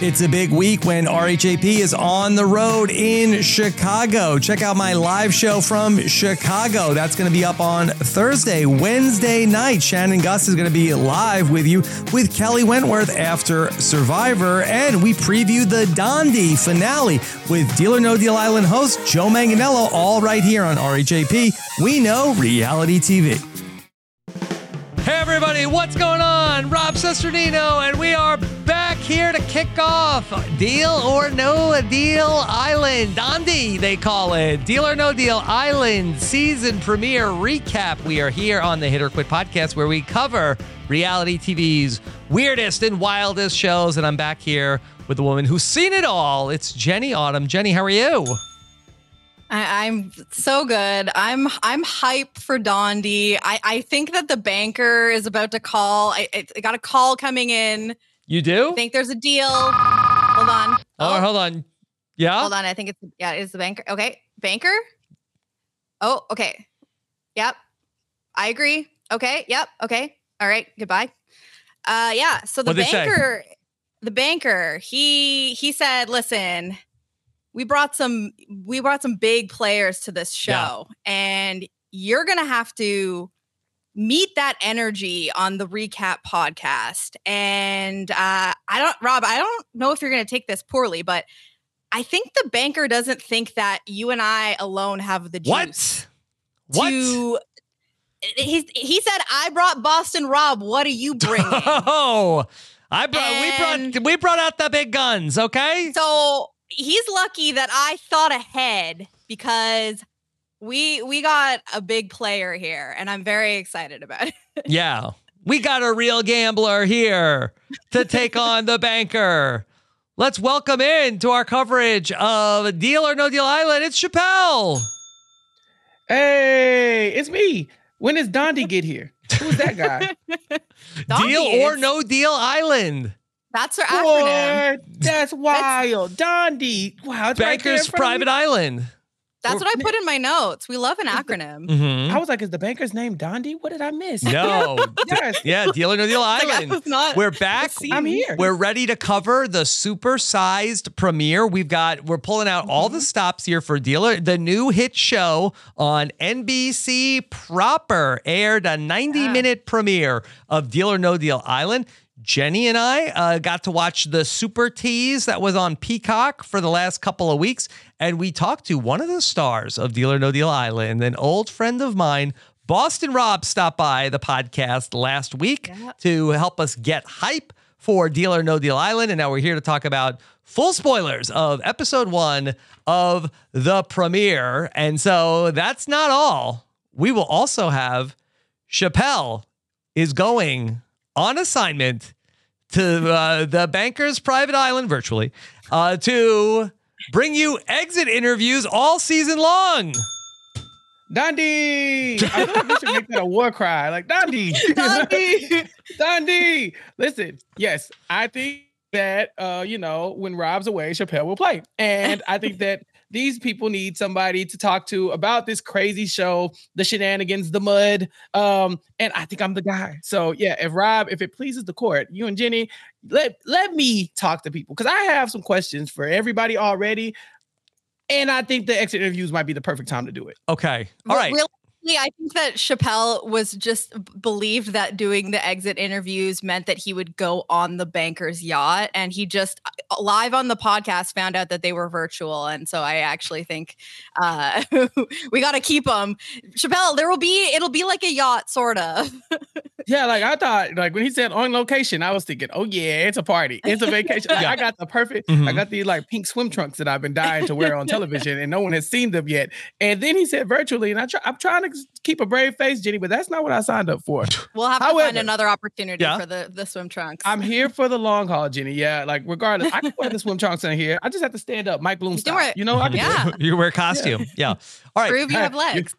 It's a big week when RHAP is on the road in Chicago. Check out my live show from Chicago. That's going to be up on Thursday, Wednesday night. Shannon Gus is going to be live with you with Kelly Wentworth after Survivor. And we preview the Dondi finale with Deal or No Deal Island host Joe Manganiello, all right here on RHAP. We know reality TV. Hey, everybody, what's going on? Rob Cesternino, and we are back here to kick off Deal or No Deal Island. Dondi, they call it. Deal or No Deal Island season premiere recap. We are here on the Hit or Quit podcast where we cover reality TV's weirdest and wildest shows. And I'm back here with a woman who's seen it all. It's Jenny Autumn. Jenny, how are you? I, am so good. I'm I'm hype for Dondi. I, I think that the banker is about to call. I, I got a call coming in. You do? I think there's a deal. Hold on. Oh, oh, hold on. Yeah. Hold on. I think it's yeah. It's the banker. Okay, banker. Oh, okay. Yep. I agree. Okay. Yep. Okay. All right. Goodbye. Uh, yeah. So the What'd banker, the banker, he he said, listen we brought some we brought some big players to this show yeah. and you're going to have to meet that energy on the recap podcast. And uh, i don't rob i don't know if you're going to take this poorly but i think the banker doesn't think that you and i alone have the juice what? to, what he, he said i brought boston rob what do you bring? oh i brought and we brought we brought out the big guns okay? So he's lucky that I thought ahead because we we got a big player here and I'm very excited about it. yeah. We got a real gambler here to take on the banker. Let's welcome in to our coverage of Deal or No Deal Island. It's Chappelle. Hey, it's me. When does Dondi get here? Who's that guy? deal or No Deal Island. That's our acronym. that's wild. Dondi. Wow. Bankers right Private Island. That's what I put in my notes. We love an acronym. Mm-hmm. I was like, is the banker's name Dondi? What did I miss? No. yes. Yeah, Deal or No Deal Island. Not we're back. I'm here. We're ready to cover the super-sized premiere. We've got, we're pulling out mm-hmm. all the stops here for Dealer. The new hit show on NBC proper aired a 90-minute premiere of Deal or No Deal Island. Jenny and I uh, got to watch the Super Tease that was on Peacock for the last couple of weeks. And we talked to one of the stars of Deal or No Deal Island, an old friend of mine. Boston Rob stopped by the podcast last week to help us get hype for Deal or No Deal Island. And now we're here to talk about full spoilers of episode one of the premiere. And so that's not all. We will also have Chappelle is going on assignment to uh, the banker's private island virtually uh, to bring you exit interviews all season long. Dondi! I feel like we should make that a war cry. Like Dondi! Dondi! Dondi! Listen, yes, I think that uh, you know, when Rob's away, Chappelle will play. And I think that these people need somebody to talk to about this crazy show, the shenanigans, the mud. Um, and I think I'm the guy. So yeah, if Rob, if it pleases the court, you and Jenny, let let me talk to people because I have some questions for everybody already. And I think the exit interviews might be the perfect time to do it. Okay. All right. Really, I think that Chappelle was just believed that doing the exit interviews meant that he would go on the banker's yacht. And he just uh, live on the podcast found out that they were virtual. And so I actually think uh, we got to keep them. Chappelle, there will be, it'll be like a yacht, sort of. yeah. Like I thought, like when he said on location, I was thinking, oh, yeah, it's a party. It's a vacation. Like, I got the perfect, mm-hmm. I got these like pink swim trunks that I've been dying to wear on television and no one has seen them yet. And then he said virtually, and I try, I'm trying to to keep a brave face, Jenny, but that's not what I signed up for. We'll have However, to find another opportunity yeah. for the, the swim trunks. I'm here for the long haul, Jenny. Yeah, like regardless, I can wear the swim trunks in here. I just have to stand up, Mike Bloom style. You know, I can yeah. you wear costume. Yeah. yeah. All right. Prove you have legs.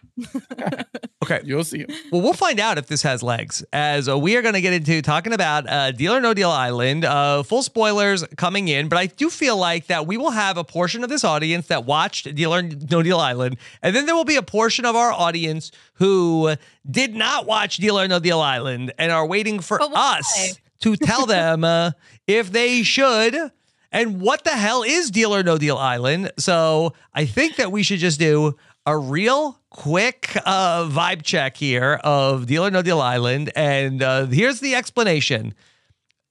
okay, you'll see. Well, we'll find out if this has legs, as uh, we are going to get into talking about uh, Deal or No Deal Island. Uh, full spoilers coming in, but I do feel like that we will have a portion of this audience that watched Deal or No Deal Island, and then there will be a portion of our audience who did not watch Deal or No Deal Island and are waiting for us to tell them uh, if they should and what the hell is Deal or No Deal Island. So I think that we should just do a real quick uh, vibe check here of Deal or No Deal Island. And uh, here's the explanation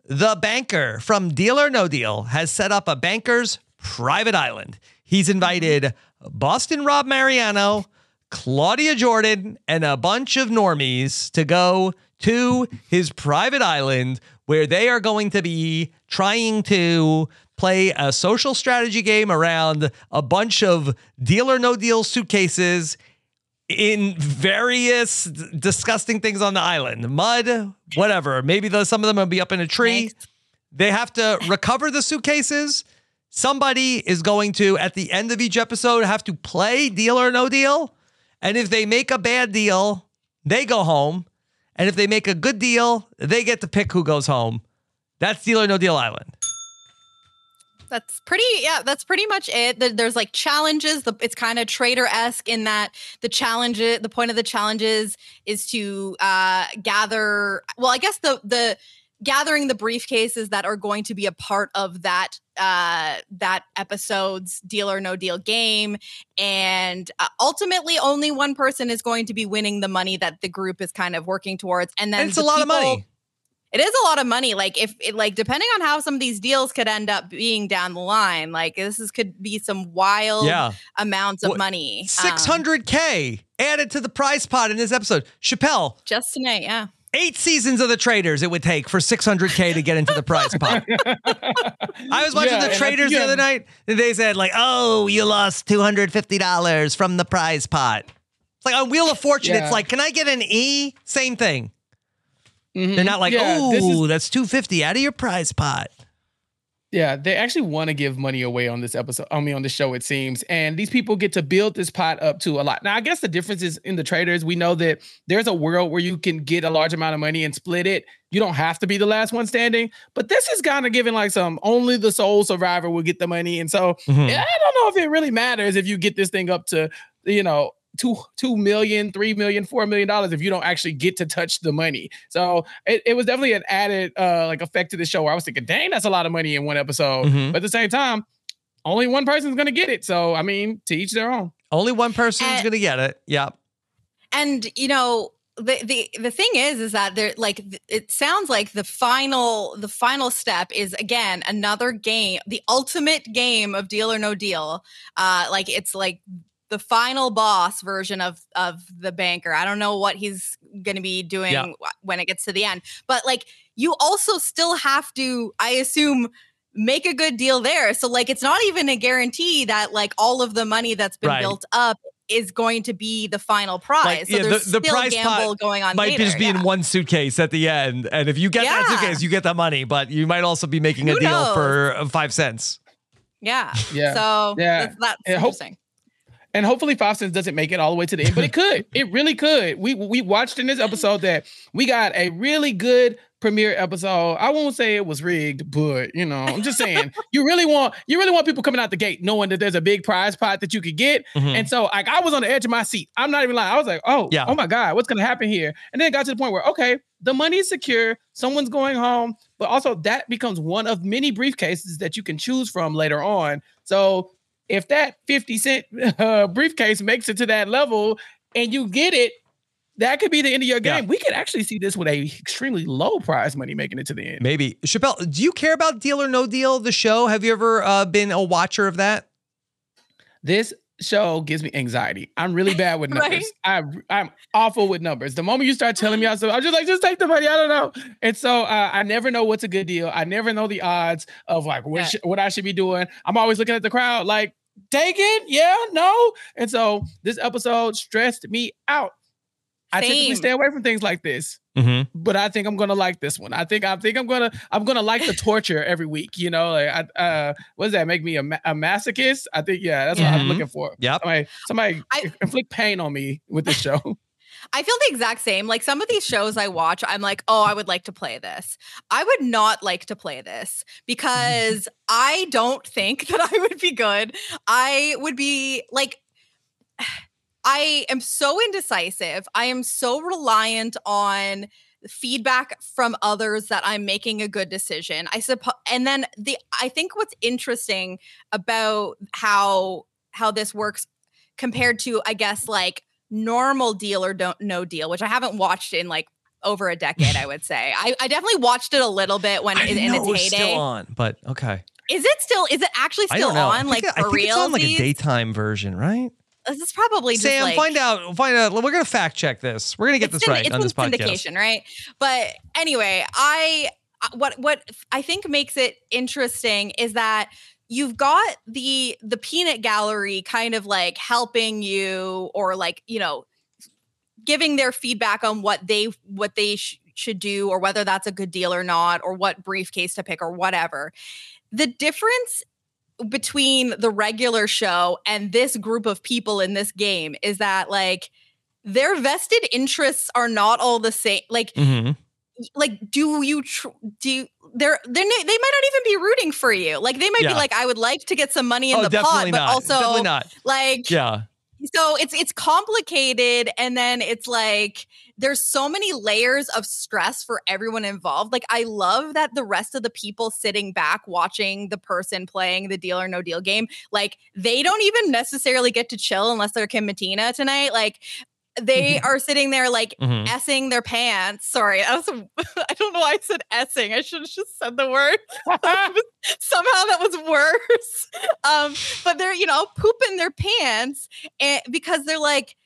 The banker from Deal or No Deal has set up a banker's private island. He's invited Boston Rob Mariano, Claudia Jordan, and a bunch of normies to go to his private island where they are going to be trying to play a social strategy game around a bunch of deal or no deal suitcases in various disgusting things on the island. Mud whatever. Maybe those, some of them will be up in a tree. They have to recover the suitcases. Somebody is going to at the end of each episode have to play deal or no deal and if they make a bad deal they go home. And if they make a good deal they get to pick who goes home. That's deal or no deal island. That's pretty yeah that's pretty much it. There's like challenges. It's kind of trader-esque in that the challenge the point of the challenges is to uh gather well i guess the the gathering the briefcases that are going to be a part of that uh that episode's deal or no deal game and uh, ultimately only one person is going to be winning the money that the group is kind of working towards and then and it's the a lot people, of money it is a lot of money. Like if it, like depending on how some of these deals could end up being down the line, like this is could be some wild yeah. amounts of well, money. Um six hundred k added to the prize pot in this episode. Chappelle, just tonight, yeah. Eight seasons of the Traitors it would take for 600k to get into the prize pot. I was watching yeah, the Traitors the other night, and they said like, "Oh, you lost 250 dollars from the prize pot." It's like on Wheel of Fortune. Yeah. It's like, can I get an E? Same thing. Mm-hmm. They're not like, yeah, oh, is- that's 250 out of your prize pot. Yeah, they actually want to give money away on this episode. I mean, on the show, it seems. And these people get to build this pot up to a lot. Now, I guess the difference is in the Traitors. We know that there's a world where you can get a large amount of money and split it. You don't have to be the last one standing. But this is kind of giving like some only the sole survivor will get the money. And so mm-hmm. I don't know if it really matters if you get this thing up to, you know, two two million, three million, four million dollars if you don't actually get to touch the money. So it, it was definitely an added uh like effect to the show where I was thinking, dang, that's a lot of money in one episode. Mm-hmm. But at the same time, only one person's gonna get it. So I mean, to each their own. Only one person's and, gonna get it. Yep. And you know, the the the thing is is that there like it sounds like the final the final step is again another game the ultimate game of deal or no deal uh like it's like the final boss version of of the banker. I don't know what he's going to be doing yeah. when it gets to the end. But like you also still have to I assume make a good deal there. So like it's not even a guarantee that like all of the money that's been right. built up is going to be the final prize. Like, so yeah, there's the, the still prize gamble going on. Might later, just be yeah. in one suitcase at the end, and if you get yeah. that suitcase, you get that money. But you might also be making Who a deal knows? for five cents. Yeah. Yeah. So yeah. that's, that's interesting. And hopefully Five Cents doesn't make it all the way to the end, but it could. it really could. We we watched in this episode that we got a really good premiere episode. I won't say it was rigged, but you know, I'm just saying you really want you really want people coming out the gate knowing that there's a big prize pot that you could get. Mm-hmm. And so like I was on the edge of my seat. I'm not even lying. I was like, oh, yeah. oh my God, what's gonna happen here? And then it got to the point where okay, the money's secure, someone's going home, but also that becomes one of many briefcases that you can choose from later on. So if that 50 cent uh, briefcase makes it to that level and you get it, that could be the end of your game. Yeah. We could actually see this with a extremely low prize money making it to the end. Maybe. Chappelle, do you care about Deal or No Deal, the show? Have you ever uh, been a watcher of that? This show gives me anxiety. I'm really bad with numbers. right? I, I'm awful with numbers. The moment you start telling me, I am just like, just take the money. I don't know. And so uh, I never know what's a good deal. I never know the odds of like what, yeah. sh- what I should be doing. I'm always looking at the crowd like, take it? Yeah, no. And so this episode stressed me out. I typically stay away from things like this. Mm-hmm. But I think I'm gonna like this one. I think I think I'm gonna I'm gonna like the torture every week. You know, like I, uh, what does that make me a, a masochist? I think yeah, that's yeah. what I'm mm-hmm. looking for. Yeah, somebody, somebody I, inflict pain on me with this show. I feel the exact same. Like some of these shows I watch, I'm like, oh, I would like to play this. I would not like to play this because I don't think that I would be good. I would be like, I am so indecisive. I am so reliant on feedback from others that I'm making a good decision. I suppose and then the I think what's interesting about how how this works compared to I guess like normal deal or don't no deal, which I haven't watched in like over a decade, I would say. I, I definitely watched it a little bit when in, in its heyday. Still on, but okay. Is it still? Is it actually still on? Like it, for I think real? It's on like a daytime version, right? This is probably just Sam. Like, find out. Find out. We're gonna fact check this. We're gonna get this right it's on this podcast. Syndication, right? But anyway, I uh, what what I think makes it interesting is that you've got the the peanut gallery kind of like helping you or like you know giving their feedback on what they what they sh- should do or whether that's a good deal or not or what briefcase to pick or whatever the difference between the regular show and this group of people in this game is that like their vested interests are not all the same like mm-hmm. like do you tr- do they're they're they might not even be rooting for you. Like they might yeah. be like, I would like to get some money in oh, the pot, but not. also definitely not. like yeah. So it's it's complicated, and then it's like there's so many layers of stress for everyone involved. Like I love that the rest of the people sitting back watching the person playing the deal or no deal game, like they don't even necessarily get to chill unless they're Kim Matina tonight. Like they mm-hmm. are sitting there like mm-hmm. essing their pants. Sorry, I was I don't know why I said essing. I should have just said the word. Somehow that was worse. Um, but they're you know pooping their pants and because they're like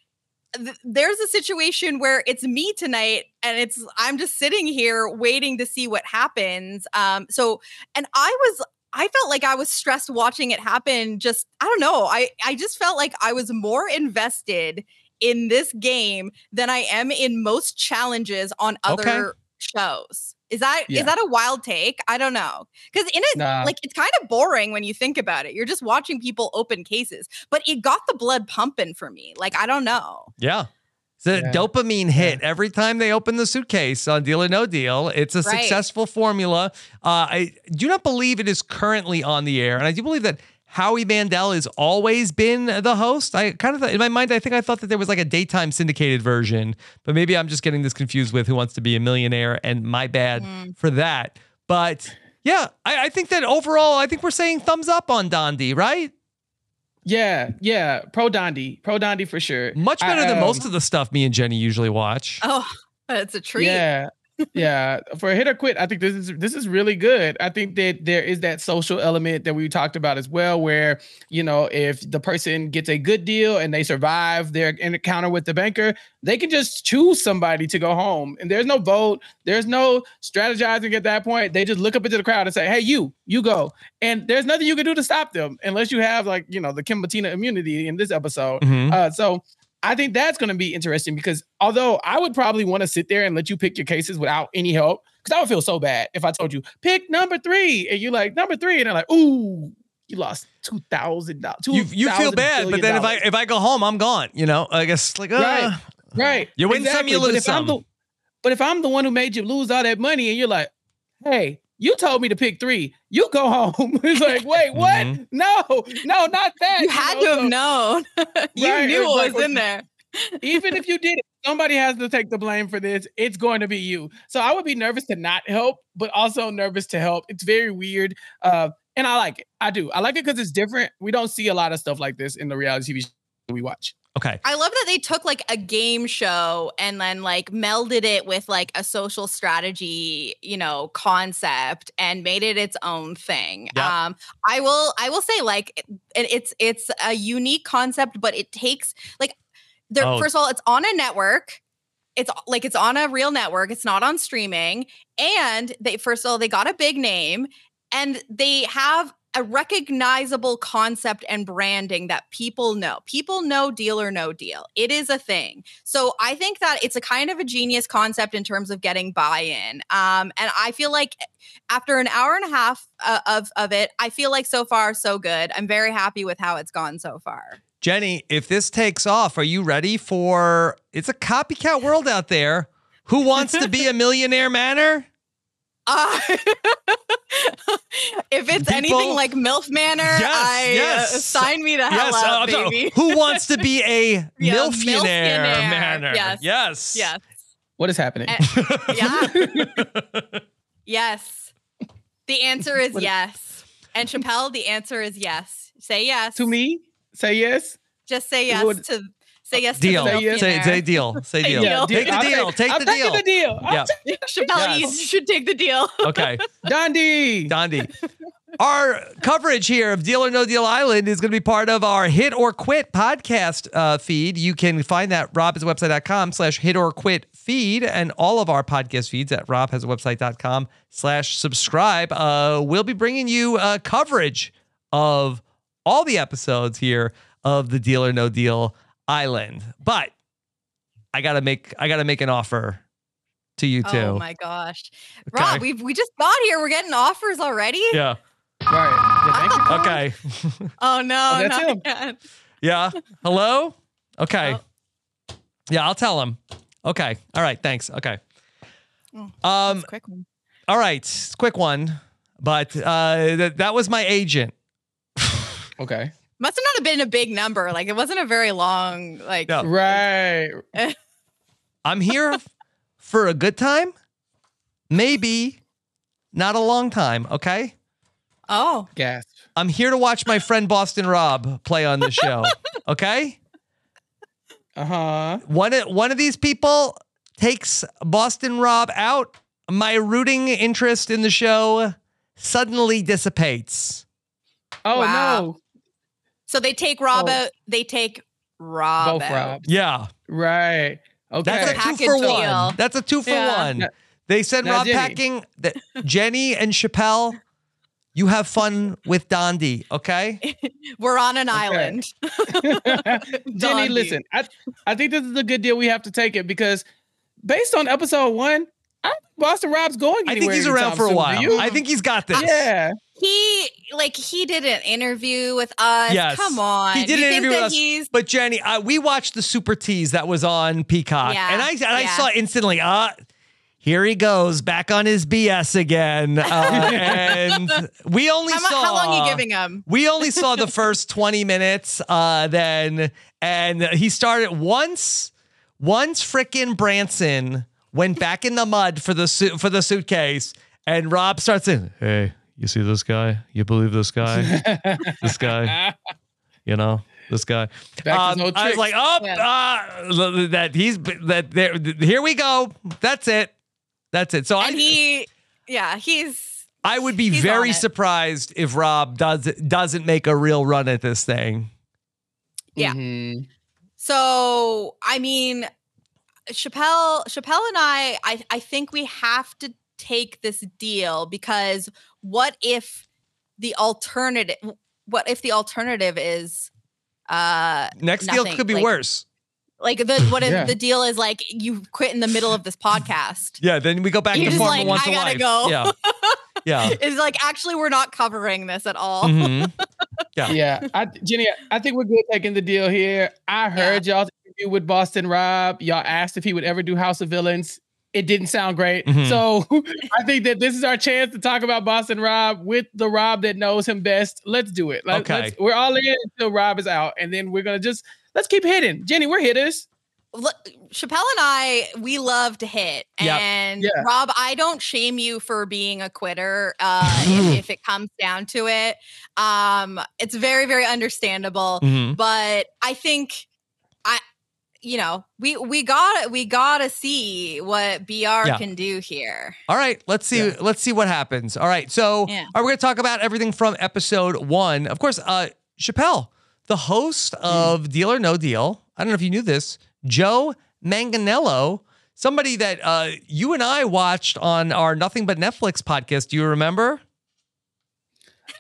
th- there's a situation where it's me tonight and it's I'm just sitting here waiting to see what happens. Um, so and I was I felt like I was stressed watching it happen. Just I don't know. I I just felt like I was more invested in this game than I am in most challenges on other okay. shows. Is that yeah. is that a wild take? I don't know. Because in it, nah. like it's kind of boring when you think about it. You're just watching people open cases, but it got the blood pumping for me. Like I don't know. Yeah. It's a yeah. dopamine hit yeah. every time they open the suitcase on Deal or No Deal. It's a right. successful formula. Uh, I do not believe it is currently on the air, and I do believe that Howie Mandel has always been the host. I kind of thought, in my mind, I think I thought that there was like a daytime syndicated version, but maybe I'm just getting this confused with Who Wants to Be a Millionaire, and my bad mm. for that. But yeah, I, I, think that overall, I think we're saying thumbs up on Dondi, right? Yeah, yeah, pro Dondi, pro Dondi for sure. Much better I, um, than most of the stuff me and Jenny usually watch. Oh, it's a treat. Yeah, yeah, for hit or quit, I think this is this is really good. I think that there is that social element that we talked about as well, where you know if the person gets a good deal and they survive their encounter with the banker, they can just choose somebody to go home, and there's no vote, there's no strategizing at that point. They just look up into the crowd and say, "Hey, you, you go," and there's nothing you can do to stop them unless you have like you know the Kim Matina immunity in this episode. Mm-hmm. Uh, so I think that's going to be interesting because although I would probably want to sit there and let you pick your cases without any help, because I would feel so bad if I told you pick number three and you're like number three, and I'm like, ooh, you lost two thousand dollars. You you feel bad, but then if I if I go home, I'm gone. You know, I guess like uh, right, right. You win exactly. some, you lose some. The, but if I'm the one who made you lose all that money, and you're like, hey, you told me to pick three. You go home. it's like, wait, what? Mm-hmm. No, no, not that. You, you had know? to have known. you right, knew what was in there. even if you did it, somebody has to take the blame for this. It's going to be you. So I would be nervous to not help, but also nervous to help. It's very weird. Uh, and I like it. I do. I like it because it's different. We don't see a lot of stuff like this in the reality TV we watch. Okay. I love that they took like a game show and then like melded it with like a social strategy, you know, concept and made it its own thing. Yep. Um I will I will say like it, it's it's a unique concept but it takes like there oh. first of all it's on a network. It's like it's on a real network. It's not on streaming and they first of all they got a big name and they have a recognizable concept and branding that people know. People know deal or no deal. It is a thing. So I think that it's a kind of a genius concept in terms of getting buy-in. Um, and I feel like after an hour and a half uh, of of it, I feel like so far so good. I'm very happy with how it's gone so far. Jenny, if this takes off, are you ready for? It's a copycat world out there. Who wants to be a millionaire manor? Uh, if it's People, anything like MILF Manor, yes, I uh, yes. Uh, sign me to hell yes, up, uh, baby. Who wants to be a yeah, MILFionaire manor? Yes. Yes. Yes. What is happening? Uh, yeah. yes. The answer is what yes. And Chappelle, the answer is yes. Say yes. To me? Say yes? Just say yes what? to Say yes deal. to the say, say deal. Say deal. deal. Take the deal. Take, the deal. the deal. Yeah. Chappelle, yes. you should take the deal. Okay. Dondi. Dondi. Our coverage here of Deal or No Deal Island is going to be part of our Hit or Quit podcast uh, feed. You can find that robhasawebsite.com slash hit or quit feed and all of our podcast feeds at robhasawebsite.com slash subscribe. Uh, we'll be bringing you uh, coverage of all the episodes here of the Deal or No Deal island. But I gotta make I gotta make an offer to you too. Oh my gosh, okay. Rob, we we just got here. We're getting offers already. Yeah. Right. Yeah, okay. oh no, oh, that's him. Again. Yeah. Hello. Okay. Oh. Yeah, I'll tell him. Okay. All right. Thanks. Okay. Oh, um. Quick one. All right. Quick one. But uh, th- that was my agent. okay. Must have not have been a big number. Like it wasn't a very long like no. Right. I'm here for a good time. Maybe not a long time, okay? Oh. Gasp. I'm here to watch my friend Boston Rob play on the show. Okay? Uh-huh. One one of these people takes Boston Rob out. My rooting interest in the show suddenly dissipates. Oh wow. no. So they take Rob oh. out. They take Rob Both out. Robs. Yeah. Right. Okay. That's a two for deal. one. That's a two for yeah. one. They said now, Rob Jenny. packing that Jenny and Chappelle. You have fun with Dondi, okay? We're on an okay. island. Jenny, listen, I, I think this is a good deal. We have to take it because based on episode one, I Boston Rob's going I think he's around for a while. I think he's got this. Yeah. He like he did an interview with us. Yes. Come on. He did an interview with us. He's... But Jenny, uh, we watched the Super Tease that was on Peacock. Yeah. And I and yeah. I saw instantly, uh here he goes back on his BS again. Uh, and we only how, saw how long are you giving him? We only saw the first 20 minutes uh, then and he started once once frickin' Branson went back in the mud for the suit for the suitcase and Rob starts in, "Hey, you see this guy? You believe this guy? this guy? You know, this guy. Um, no I was like, oh, yeah. uh, that he's that there. Here we go. That's it. That's it. So and I he, yeah, he's. I would be very surprised if Rob does doesn't make a real run at this thing. Yeah. Mm-hmm. So I mean, Chappelle, Chappelle and I, I, I think we have to take this deal because what if the alternative what if the alternative is uh next nothing? deal could be like, worse like the what if yeah. the deal is like you quit in the middle of this podcast yeah then we go back You're to farm like, once I a gotta life go. yeah yeah it's like actually we're not covering this at all mm-hmm. yeah yeah I, jenny i think we're good taking the deal here i heard yeah. y'all interview with boston rob y'all asked if he would ever do house of villains it didn't sound great. Mm-hmm. So I think that this is our chance to talk about Boston Rob with the Rob that knows him best. Let's do it. Let, okay. we're all in until Rob is out, and then we're gonna just let's keep hitting. Jenny, we're hitters. Look, Chappelle and I, we love to hit. Yep. And yeah. Rob, I don't shame you for being a quitter uh, if, if, it comes down to it. Um, it's very, very understandable. Mm-hmm. But I think you know, we we got we got to see what BR yeah. can do here. All right, let's see yeah. let's see what happens. All right, so yeah. are we going to talk about everything from episode 1? Of course, uh Chappelle, the host hmm. of mm. Deal or No Deal. I don't know if you knew this. Joe Manganiello, somebody that uh you and I watched on our Nothing But Netflix podcast. Do you remember?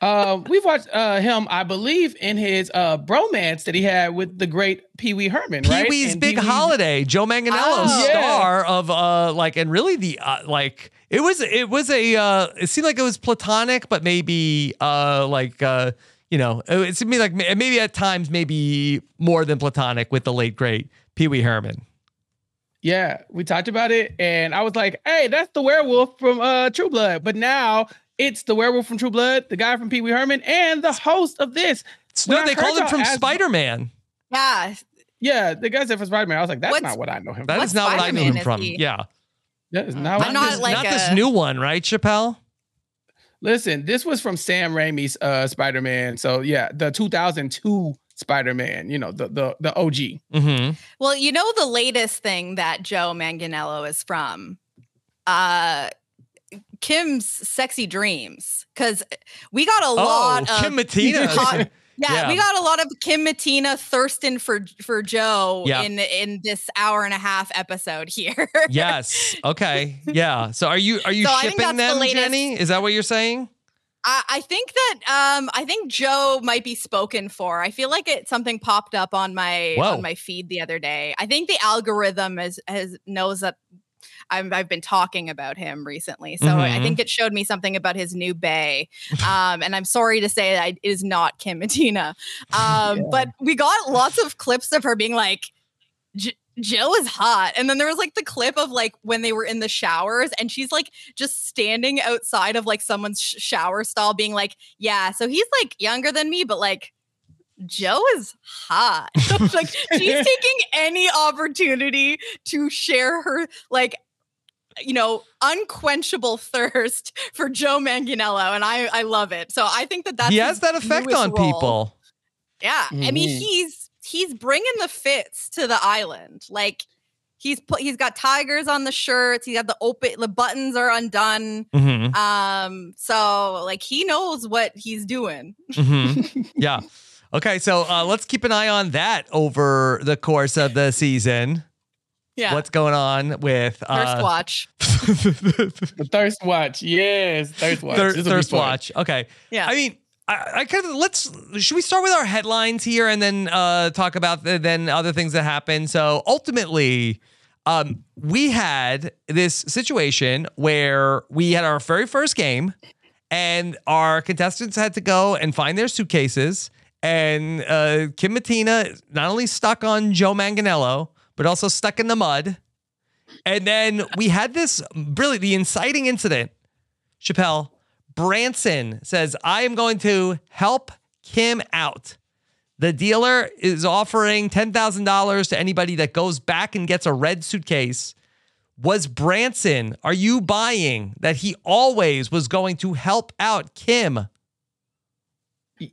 Uh, we've watched uh, him, I believe, in his uh, bromance that he had with the great Pee Wee Herman, right? Pee Wee's Big Pee-wee's- Holiday, Joe Manganiello, Oh. Yeah. star of uh like and really the uh, like it was it was a uh it seemed like it was platonic, but maybe uh like uh you know it, it seemed like maybe at times maybe more than platonic with the late great Pee Wee Herman. Yeah, we talked about it, and I was like, "Hey, that's the werewolf from uh, True Blood." But now it's the werewolf from True Blood, the guy from Pee Wee Herman, and the host of this. When No, I they heard called him from Spider Man. Yeah. Yeah, the guy said for Spider Man. I was like, "That's What's- not what I know him." That from. is What not what I knew Spider-Man him from. he? Yeah, That is not. I'm what- not this, like not this new one, right, Chappelle? Listen, this was from Sam Raimi's uh, Spider Man. So yeah, the 2002 Spider Man. You know, the the the OG. Mm-hmm. Well, you know the latest thing that Joe Manganiello is from? Uh Kim's Sexy Dreams. Cause we got a lot Oh, of Kim Matina. hot- yeah, Yeah. we got a lot of Kim Matina thirsting for for Joe Yeah. in in this hour and a half episode here. yes. Okay. Yeah. So are you are you So shipping that's the them, Jenny? Is that what you're saying? I, I think that um I think Joe might be spoken for. I feel like it something popped up on my Whoa. on my feed the other day. I think the algorithm is has knows that I'm, I've been talking about him recently, so I Mhm. think it showed me something about his new bay. Um, and I'm sorry to say that it is not Kim Matina, um, but we got lots of clips of her being like. "J- Joe is hot. And then there was like the clip of like when they were in the showers and she's like just standing outside of like someone's sh- shower stall being like, yeah, so he's like younger than me, but like Joe is hot. like she's taking any opportunity to share her like you know unquenchable thirst for Joe Manganiello and I I love it. So I think that that's he has that effect on role. people. Yeah, I mean Mhm. he's he's bringing the fits to the island. Like he's put he's got tigers on the shirts. He got the open the buttons are undone. Mm-hmm. Um, so like he knows what he's doing. Mm-hmm. yeah. Okay. So uh, let's keep an eye on that over the course of the season. Yeah, What's going on with first uh, watch. The Thirst Watch. Yes, Thirst Watch. Thir- Thirst. Watch. Okay. Yeah, I mean, I, I kind of let's. Should we start with our headlines here and then uh, talk about the, then other things that happen? So ultimately, um, we had this situation where we had our very first game, and our contestants had to go and find their suitcases. And uh, Kim Matina not only stuck on Joe Manganiello, but also stuck in the mud. And then we had this really the inciting incident. Chappelle, Branson says, I am going to help Kim out. The dealer is offering $10,000 to anybody that goes back and gets a red suitcase. Was Branson, are you buying that he always was going to help out Kim?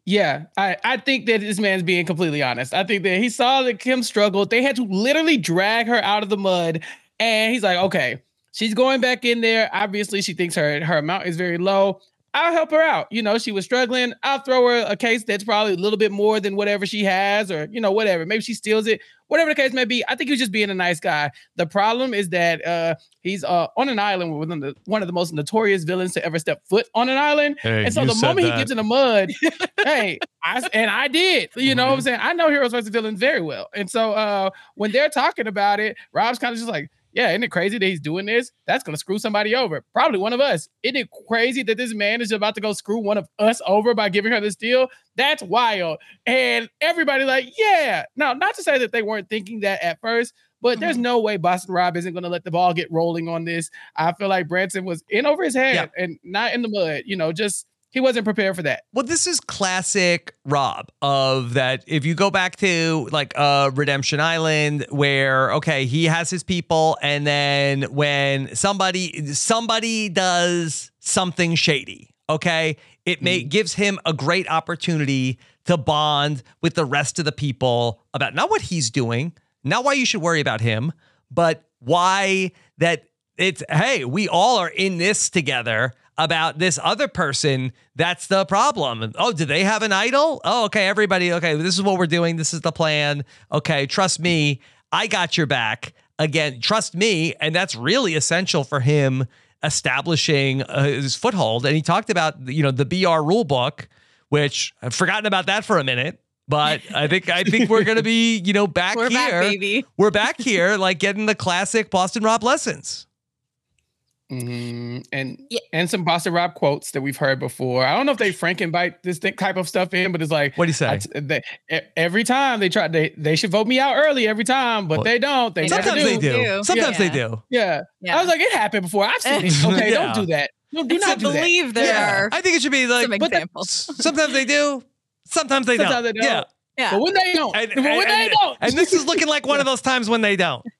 Yeah, I, I think that this man's being completely honest. I think that he saw that Kim struggled. They had to literally drag her out of the mud. And he's like, okay, she's going back in there. Obviously, she thinks her, her amount is very low. I'll help her out. You know, she was struggling. I'll throw her a case that's probably a little bit more than whatever she has, or, you know, whatever. Maybe she steals it, whatever the case may be. I think he was just being a nice guy. The problem is that uh, he's uh, on an island with one of, the, one of the most notorious villains to ever step foot on an island. Hey, and so the moment he gets in the mud, hey, I and I did. You know what I'm saying? I know heroes versus villains very well. And so uh when they're talking about it, Rob's kind of just like, yeah, isn't it crazy that he's doing this? That's gonna screw somebody over. Probably one of us. Isn't it crazy that this man is about to go screw one of us over by giving her this deal? That's wild. And everybody like, yeah. Now, not to say that they weren't thinking that at first, but there's mm-hmm. no way Boston Rob isn't going to let the ball get rolling on this. I feel like Branson was in over his head and not in the mud. You know, just he wasn't prepared for that. Well, this is classic Rob of that. If you go back to like uh, Redemption Island, where okay, he has his people, and then when somebody somebody does something shady, okay, it may gives him a great opportunity to bond with the rest of the people about not what he's doing, not why you should worry about him, but why that it's hey, we all are in this together about this other person that's the problem. Oh, do they have an idol? Oh, okay, everybody, okay, this is what we're doing. This is the plan. Okay, trust me. I got your back. Again, trust me, and that's really essential for him establishing uh, his foothold. And he talked about you know the BR rule book, which I've forgotten about that for a minute. But I think I think we're gonna be you know back We're here. back, baby. We're back here, like getting the classic Boston Rob lessons. Mhm. And Yeah. and some Boston Rob quotes that we've heard before. I don't know if they Frankenbite this thi- type of stuff in, but it's like What do you say? I t- they, every time they try, they they should vote me out early every time, but Well, they don't. They never Sometimes do. they do. do. Sometimes they do. Yeah. Yeah. I was like, it happened before. I've seen it. Okay, Yeah. don't do that. No, do I not do that. there Yeah. are I think it should be like some but the- examples. sometimes they do, sometimes they Sometimes don't. they don't. Yeah. yeah. But when they don't, And, but when and- they and- don't, and this is looking like one of those times when they don't.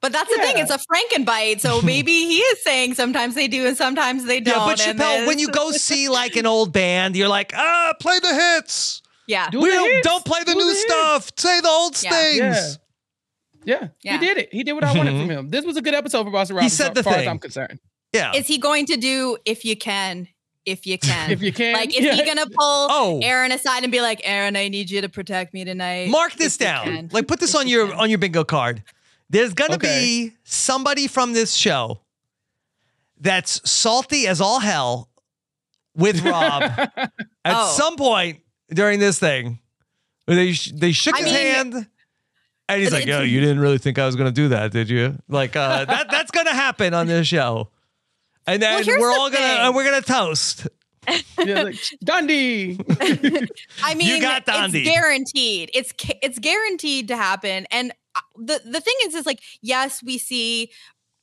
But that's the thing; it's a Frankenbite. So maybe he is saying sometimes they do and sometimes they don't. Yeah, but Chappelle, when you go see like an old band, you're like, ah, play the hits. yeah, Do we the don't, hits. don't play the Do new the hits. stuff. Say the old Yeah. things. Yeah. yeah, Yeah. he did it. He did what I wanted from him. This was a good episode for Boston Rob. He as said far- the far as thing. I'm concerned. Yeah. is he going to do if you can, if you can? If you can, like, is yeah. he gonna pull Oh. Aaron aside and be like, Aaron, I need you to protect me tonight? Mark this down. Like put this If on you your can." on your bingo card. There's gonna Okay. be somebody from this show that's salty as all hell with Rob at Oh. some point during this thing. They sh- they shook I his mean, hand. And he's like, "Yo, you didn't really think I was gonna do that, did you?" Like, uh, that that's gonna happen on this show, and then here's we're the all gonna and we're gonna toast. yeah, like, Dondi. I mean, you got Dondi. it's guaranteed. It's it's guaranteed to happen. And the the thing is, is like, yes, we see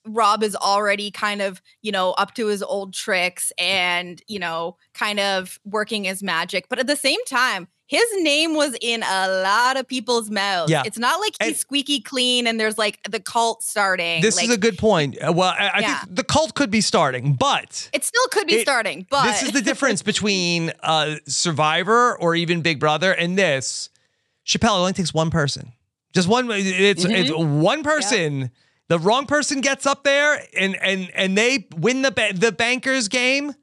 Rob is already kind of you know up to his old tricks and you know kind of working his magic, but at the same time. His name was in a lot of people's mouths. Yeah. It's not like he's And- squeaky clean and there's like the cult starting. This like, is a good point. Uh, Well, I, I Yeah. think the cult could be starting, but it still could be it- starting, but this is the difference between uh, Survivor or even Big Brother and this. Chappelle only takes one person, just one. It's it's mm-hmm. one person. The wrong person gets up there and and and they win the ba- the bankers game,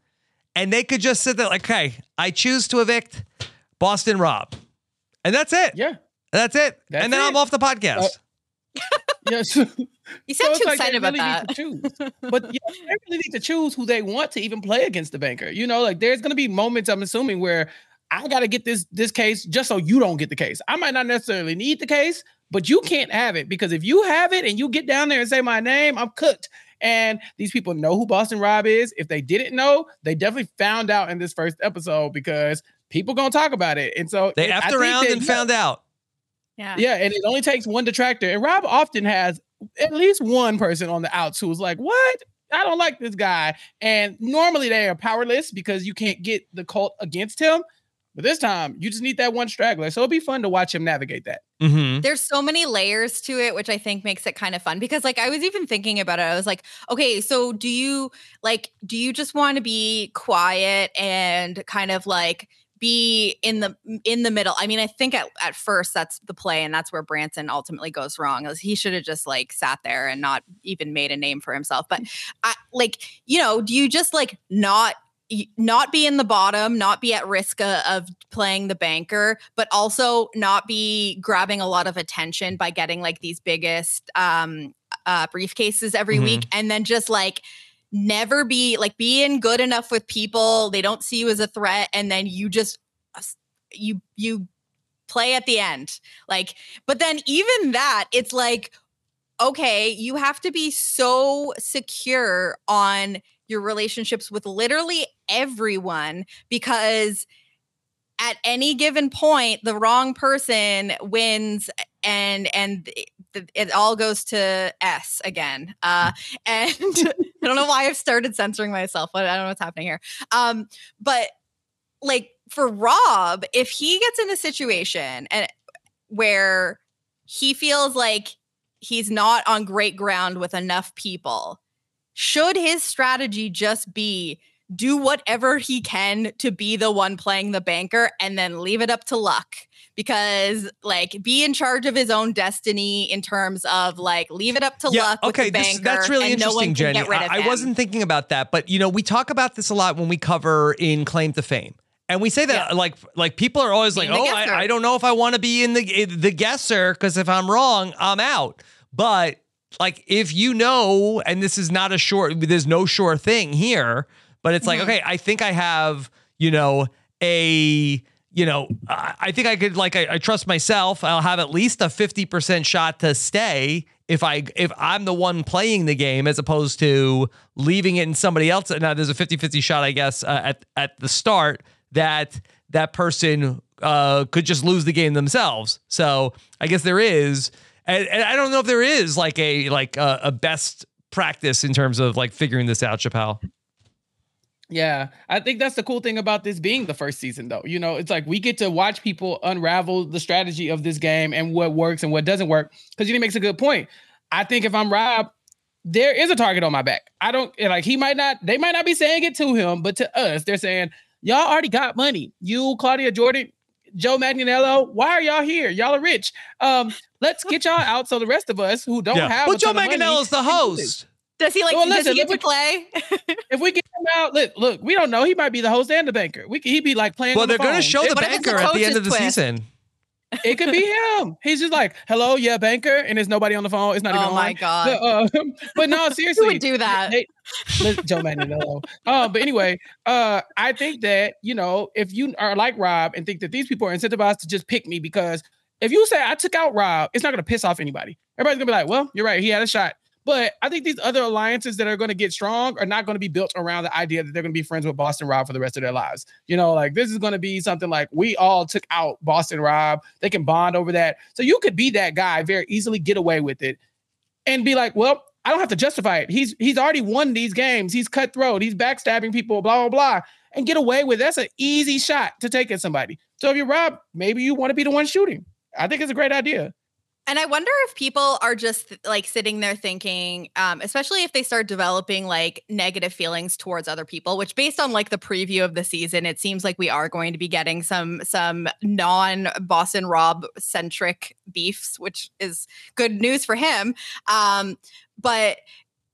and they could just sit there like, okay, I choose to evict Boston Rob, and that's it. Yeah. That's it. That's and then it. I'm off the podcast. Uh, yes. you So sound it's too like they excited about really that. Choose. But yeah, they really need to choose who they want to even play against the banker. You know, like there's gonna be moments I'm assuming where I gotta get this this case just so you don't get the case. I might not necessarily need the case, but you can't have it because if you have it and you get down there and say my name, I'm cooked. And these people know who Boston Rob is. If they didn't know, they definitely found out in this first episode because people gonna talk about it. And so They I effed think around that, and yeah, found out. Yeah. yeah, and it only takes one detractor. And Rob often has at least one person on the outs who's like, What? I don't like this guy. And normally they are powerless because you can't get the cult against him. But this time, you just need that one straggler. So it'll be fun to watch him navigate that. Mm-hmm. there's so many layers to it which i think makes it kind of fun because like i was even thinking about it i was like okay so do you like do you just want to be quiet and kind of like be in the in the middle i mean i think at, at first that's the play and that's where branson ultimately goes wrong is he should have just like sat there and not even made a name for himself but I, like you know do you just like not not be in the bottom, not be at risk uh, of playing the banker, but also not be grabbing a lot of attention by getting like these biggest um, uh, briefcases every Mhm. week, and then just like never be like being good enough with people. They don't see you as a threat, and then you just you you play at the end. Like, but then even that, it's like okay, you have to be so secure on your relationships with literally everyone because at any given point the wrong person wins and and it, it all goes to s again uh and i don't know why i've started censoring myself but i don't know what's happening here. Um but like for rob if he gets in a situation and where he feels like he's not on great ground with enough people should his strategy just be do whatever he can to be the one playing the banker and then leave it up to luck because like be in charge of his own destiny in terms of like leave it up to luck with okay, this- that's really no interesting, one Jenny. get rid of I, I wasn't thinking about that, but you know, we talk about this a lot when we cover in Claim to Fame. And we say that Yeah. like like people are always Being like, oh. I, I don't know if I want to be in the eh, the guesser because if I'm wrong, I'm out. But like if you know, and this is not a sure, there's no sure thing here, but it's like, mm-hmm. okay, I think I have, you know, a you know, I think I could like I, I, trust myself. I'll have at least a 50% shot to stay if I if I'm the one playing the game as opposed to leaving it in somebody else. Now there's a 50-50 shot, I guess, uh, at at the start that that person uh, could just lose the game themselves. So I guess there is, and, and I don't know if there is like a like a, a best practice in terms of like figuring this out, Chappell. Yeah, I think that's the cool thing about this being the first season, though. You know, it's like we get to watch people unravel the strategy of this game and what works and what doesn't work. Because he makes a good point. I think if I'm Rob, there is a target on my back. I don't like he might not, they might not be saying it to him, but to us, they're saying, Y'all already got money. You, Claudia Jordan, Joe Manganiello, why are y'all here? Y'all are rich. Um, let's get y'all out so the rest of us who don't yeah. have. Well, Joe Manganiello's the host. Does he like? Well, listen, does he get to play? if we get him out, look, look, we don't know. He might be the host and the banker. We he'd be like playing. Well, they're the going to show the banker at the end of the twist? season. It could be him. He's just like, "Hello, yeah, banker," and there's nobody on the phone. It's not even. Oh my god! But, uh, but no, seriously, Who would do that? They, Joe Manganiello. Uh, but anyway, uh, I think that you know, if you are like Rob and think that these people are incentivized to just pick me because if you say I took out Rob, it's not going to piss off anybody. Everybody's gonna be like, "Well, you're right. He had a shot." But I think these other alliances that are going to get strong are not going to be built around the idea that they're going to be friends with Boston Rob for the rest of their lives. You know, like this is going to be something like we all took out Boston Rob. They can bond over that. So you could be that guy very easily, get away with it, and be like, well, I don't have to justify it. He's he's already won these games. He's cutthroat. He's backstabbing people. Blah blah blah, and get away with. It. That's an easy shot to take at somebody. So if you're Rob, maybe you want to be the one shooting. I think it's a great idea. And I wonder if people are just like sitting there thinking, um, especially if they start developing like negative feelings towards other people, which based on like the preview of the season, it seems like we are going to be getting some some non Boston Rob centric beefs, which is good news for him. Um, but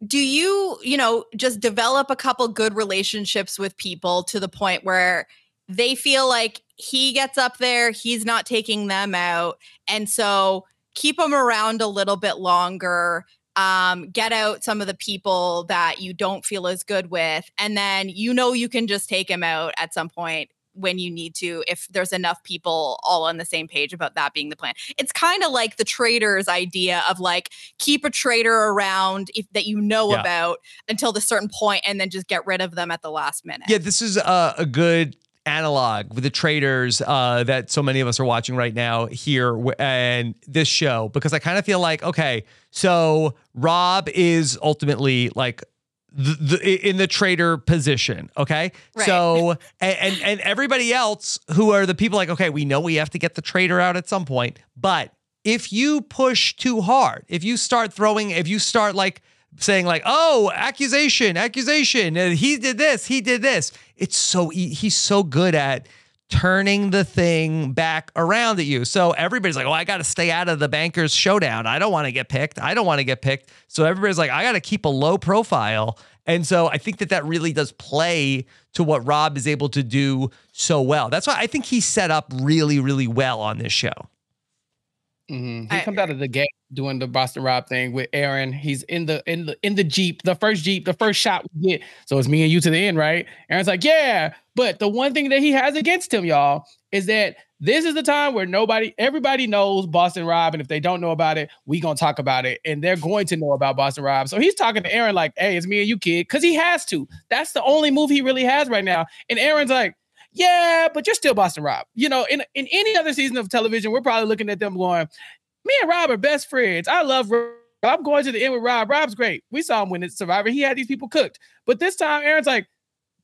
do you, you know, just develop a couple good relationships with people to the point where they feel like he gets up there, he's not taking them out. And so keep them around a little bit longer um, get out some of the people that you don't feel as good with and then you know you can just take them out at some point when you need to if there's enough people all on the same page about that being the plan it's kind of like the traitors idea of like keep a traitor around if, that you know yeah. about until the certain point and then just get rid of them at the last minute yeah this is a, a good analog with the Traitors uh, that so many of us are watching right now here and this show because I kind of feel like okay, so Rob is ultimately like the, the, in the trader position. Okay. Right. So, and, and, and everybody else who are the people like, okay, we know we have to get the trader out at some point, but if you push too hard, if you start throwing, if you start like saying like, "Oh, accusation, accusation. Uh, he did this. He did this." It's so he's so good at turning the thing back around at you. So everybody's like, "Oh, I got to stay out of the bankers showdown. I don't want to get picked. I don't want to get picked." So everybody's like, "I got to keep a low profile." And so I think that that really does play to what Rob is able to do so well. That's why I think he's set up really, really well on this show. Mm-hmm. He I, comes out of the gate doing the Boston Rob thing with Aaron. He's in the in the in the Jeep, the first Jeep, the first shot we get. So it's me and you to the end, right? Aaron's like, yeah. But the one thing that he has against him, y'all, is that this is the time where nobody, everybody knows Boston Rob, and if they don't know about it, we gonna talk about it, and they're going to know about Boston Rob. So he's talking to Aaron like, "Hey, it's me and you, kid," because he has to. That's the only move he really has right now. And Aaron's like, yeah, but you're still Boston Rob. You know, in, in any other season of television, we're probably looking at them going, me and Rob are best friends. I love Rob. I'm going to the end with Rob. Rob's great. We saw him win the Survivor. He had these people cooked. But this time, Aaron's like,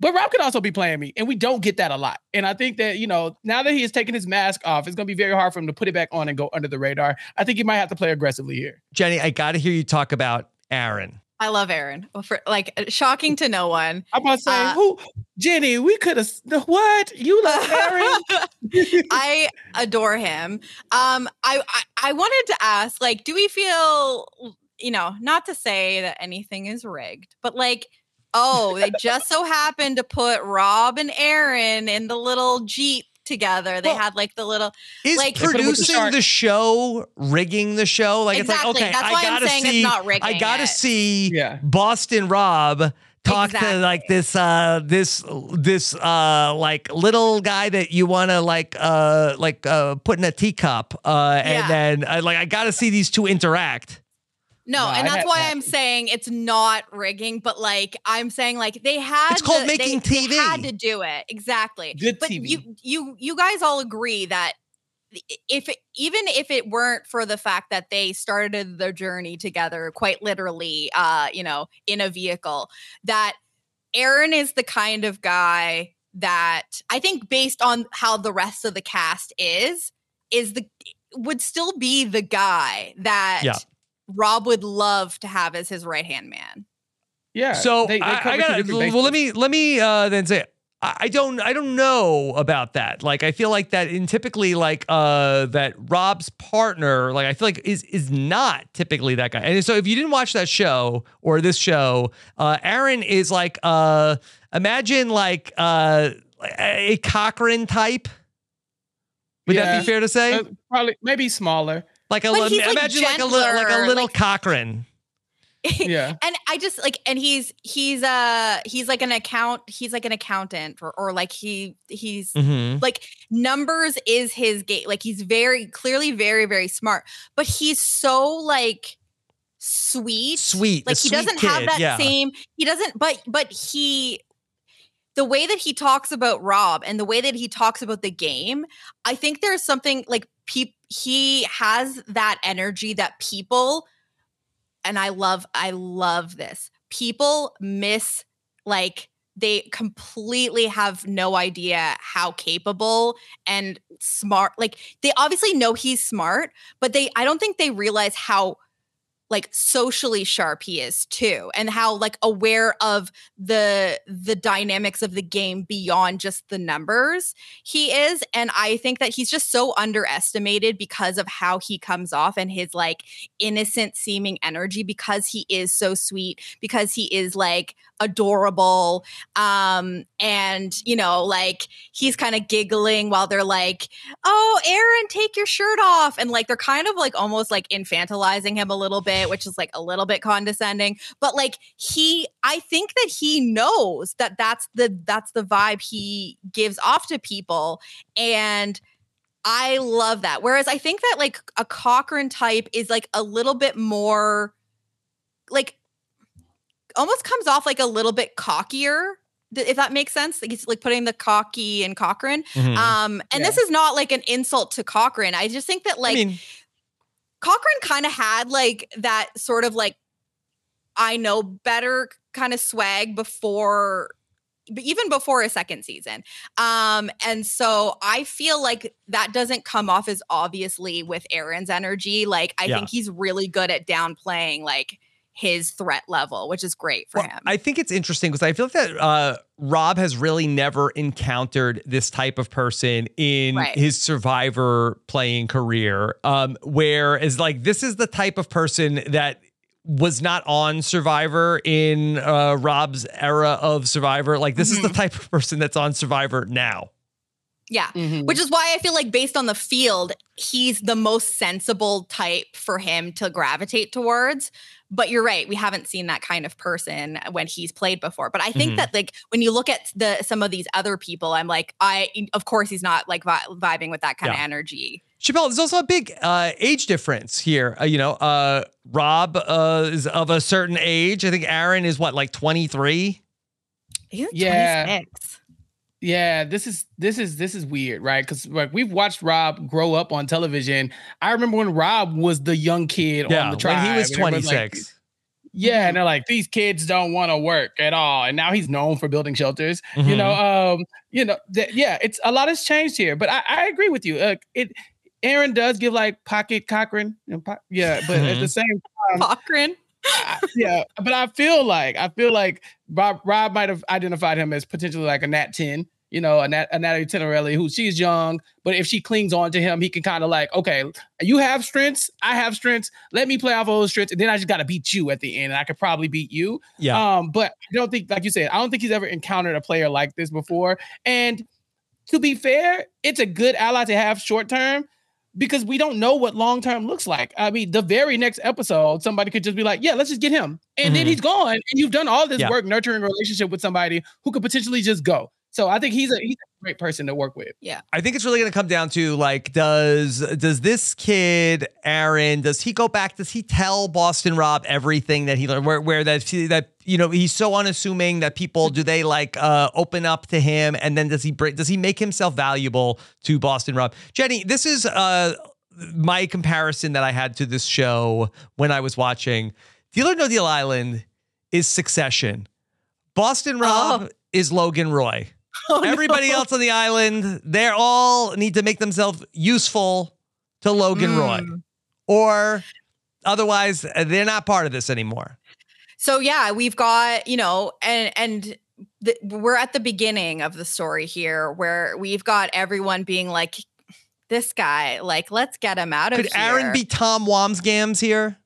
but Rob could also be playing me. And we don't get that a lot. And I think that, you know, now that he has taken his mask off, it's going to be very hard for him to put it back on and go under the radar. I think he might have to play aggressively here. Jenny, I got to hear you talk about Aaron. I love Aaron. For, like uh, shocking to no one. I'm about to say, uh, who Jenny, we could have what? You love Aaron? I adore him. Um, I, I I wanted to ask, like, do we feel, you know, not to say that anything is rigged, but like, oh, they just so happened to put Rob and Aaron in the little Jeep together. They well, had like the little is like producing the, the, show rigging the show. Like exactly. it's like okay, That's I gotta see. I gotta it. see yeah. Boston Rob talk exactly. to like this uh this this uh like little guy that you want to like uh like uh put in a teacup uh and yeah. then uh, like I got to see these two interact. No, no and that's why I'm saying it's not rigging, but like I'm saying like they had It's called to, making they, TV. They had to do it. Exactly. Good but TV. you you you guys all agree that if it, even if it weren't for the fact that they started their journey together quite literally uh you know in a vehicle that Aaron is the kind of guy that I think based on how the rest of the cast is is the would still be the guy that yeah. Rob would love to have as his right hand man. Yeah. So they, they I, I got well. Let me let me uh, then say I don't I don't know about that. Like I feel like that in typically like uh that Rob's partner like I feel like is is not typically that guy. And so if you didn't watch that show or this show, uh Aaron is like uh imagine like uh a Cochran type. Would yeah. that be fair to say? Uh, probably maybe smaller. Like a li- imagine like, like a little like a little like, Cochran. yeah. and I just like and he's he's uh he's like an account he's like an accountant or or like he he's mm-hmm. like numbers is his gate. Like he's very clearly very very smart, but he's so like sweet. Sweet. Like he sweet doesn't kid. have that yeah. same he doesn't but but he the way that he talks about Rob and the way that he talks about the game, I think there's something like pe- he has that energy that people and I love I love this. People miss like they completely have no idea how capable and smart like they obviously know he's smart but they I don't think they realize how like socially sharp he is too and how like aware of the the dynamics of the game beyond just the numbers he is and i think that he's just so underestimated because of how he comes off and his like innocent seeming energy because he is so sweet because he is like adorable um and you know like he's kind of giggling while they're like oh aaron take your shirt off and like they're kind of like almost like infantilizing him a little bit which is like a little bit condescending but like he i think that he knows that that's the that's the vibe he gives off to people and I love that. Whereas I think that like a Cochran type is like a little bit more like almost comes off like a little bit cockier if that makes sense. Like he's like putting the cocky and Cochran. Mm-hmm. Um, and yeah. this is not like an insult to Cochran. I just think that like I mean, Cochran kind of had like that sort of like I know better kind of swag before even before a second season. Um, and so I feel like that doesn't come off as obviously with Aaron's energy. Like I yeah. think he's really good at downplaying like his threat level, which is great for well, him. I think it's interesting because I feel like that uh, Rob has really never encountered this type of person in right. his survivor playing career. Um, whereas, like, this is the type of person that was not on Survivor in uh, Rob's era of Survivor. Like, this mm-hmm. is the mm-hmm. type of person that's on Survivor now. Yeah. Mm-hmm. Which is why I feel like based on the field, he's the most sensible type for him to gravitate towards. But you're right, we haven't seen that kind of person when he's played before. But I think mm-hmm. that like when you look at the some of these other people, I'm like, I of course he's not like vi- vibing with that kind yeah. of energy. Chappell, there's also a big uh, age difference here. Uh, you know, uh, Rob uh, is of a certain age. I think Aaron is what, like 23? yeah. 26 yeah this is this is this is weird right because like we've watched rob grow up on television i remember when rob was the young kid yeah, on the tribe when he was 26 like, yeah and they're like these kids don't want to work at all and now he's known for building shelters mm-hmm. you know um you know th- yeah it's a lot has changed here but i, I agree with you uh, it aaron does give like pocket cochran po- yeah but mm-hmm. at the mm-hmm. same time cochran I, yeah, but I feel like I feel like Rob Rob might have identified him as potentially like a Nat 10, you know, a, Nat, a Natalie Tenerelli, who she's young, but if she clings on to him, he can kind of like, okay, you have strengths, I have strengths. Let me play off all those strengths, and then I just got to beat you at the end, and I could probably beat you. Yeah. Um, but I don't think, like you said, I don't think he's ever encountered a player like this before, and to be fair, it's a good ally to have short term because we don't know what long term looks like. I mean, the very next episode, somebody could just be like, "Yeah, let's just get him," and mm-hmm. then he's gone, and you've done all this yeah. work nurturing a relationship with somebody who could potentially just go. So I think he's a he's a great person to work with. Yeah. I think it's really going to come down to like does does this kid Aaron does he go back does he tell Boston Rob everything that he learned where where that that you know he's so unassuming that people do they like uh open up to him and then does he break does he make himself valuable to Boston Rob? Jenny, this is uh my comparison that I had to this show when I was watching Deal or No Deal Island is Succession. Boston Rob oh. is Logan Roy. Oh, Everybody no. else on the island, they all need to make themselves useful to Logan mm. Roy, or otherwise they're not part of this anymore. So yeah, we've got you know, and and the, we're at the beginning of the story here, where we've got everyone being like, "This guy, like, let's get him out of here." Could Aaron be Tom Wambsgans here?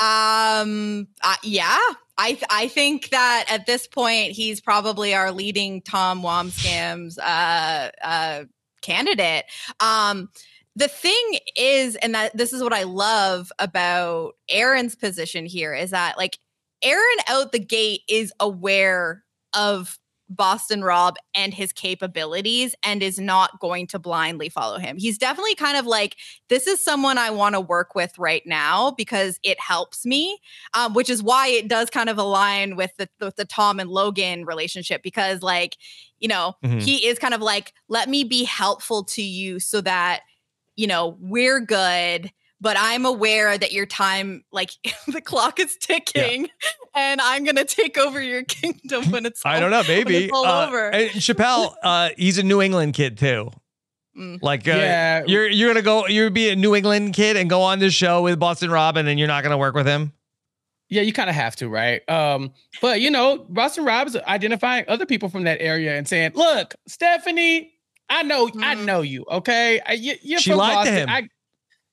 Um. Uh, yeah, I th- I think that at this point he's probably our leading Tom Wambsgans uh, uh, candidate. Um, the thing is, and that this is what I love about Aaron's position here is that like Aaron out the gate is aware of Boston Rob and his capabilities and is not going to blindly follow him. He's definitely kind of like, this is someone I want to work with right now because it helps me, um, which is why it does kind of align with the, with the Tom and Logan relationship because, like, you know, mm-hmm. he is kind of like, let me be helpful to you so that, you know, we're good but I'm aware that your time, like the clock is ticking, yeah. and I'm gonna take over your kingdom when it's. I all, don't know, maybe all uh, over. And Chappell, uh, he's a New England kid too. Mm. Like, uh, yeah, you're you're gonna go, you're be a New England kid and go on this show with Boston Robin, and then you're not gonna work with him. Yeah, you kind of have to, right? Um, but you know, Boston Rob's identifying other people from that area and saying, "Look, Stephanie, I know, mm. I know you. Okay, you, are she from lied Boston. to him. I,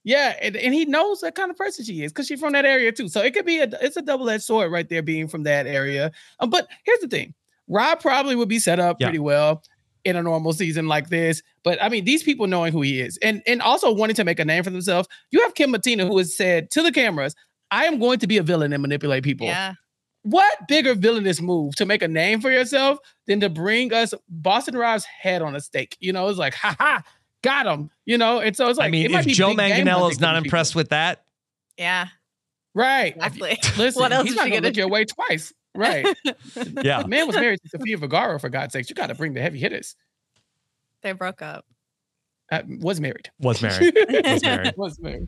yeah, and, and he knows what kind of person she is because she's from that area too. So it could be a it's a double edged sword right there, being from that area. Um, but here's the thing: Rob probably would be set up yeah. pretty well in a normal season like this. But I mean, these people knowing who he is and and also wanting to make a name for themselves. You have Kim Mattina who has said to the cameras, "I am going to be a villain and manipulate people." Yeah. What bigger villainous move to make a name for yourself than to bring us Boston Rob's head on a stake? You know, it's like, ha ha, got him. You know, and so it's like, I mean, if Joe Manganiello's not impressed people. with that, yeah, right. Exactly. Listen, what else he's not gonna look your way twice. Right. yeah. Man was married to Sofia Vergara for God's sakes. You got to bring the heavy hitters. They broke up. Uh, was married. Was married. was married. was married.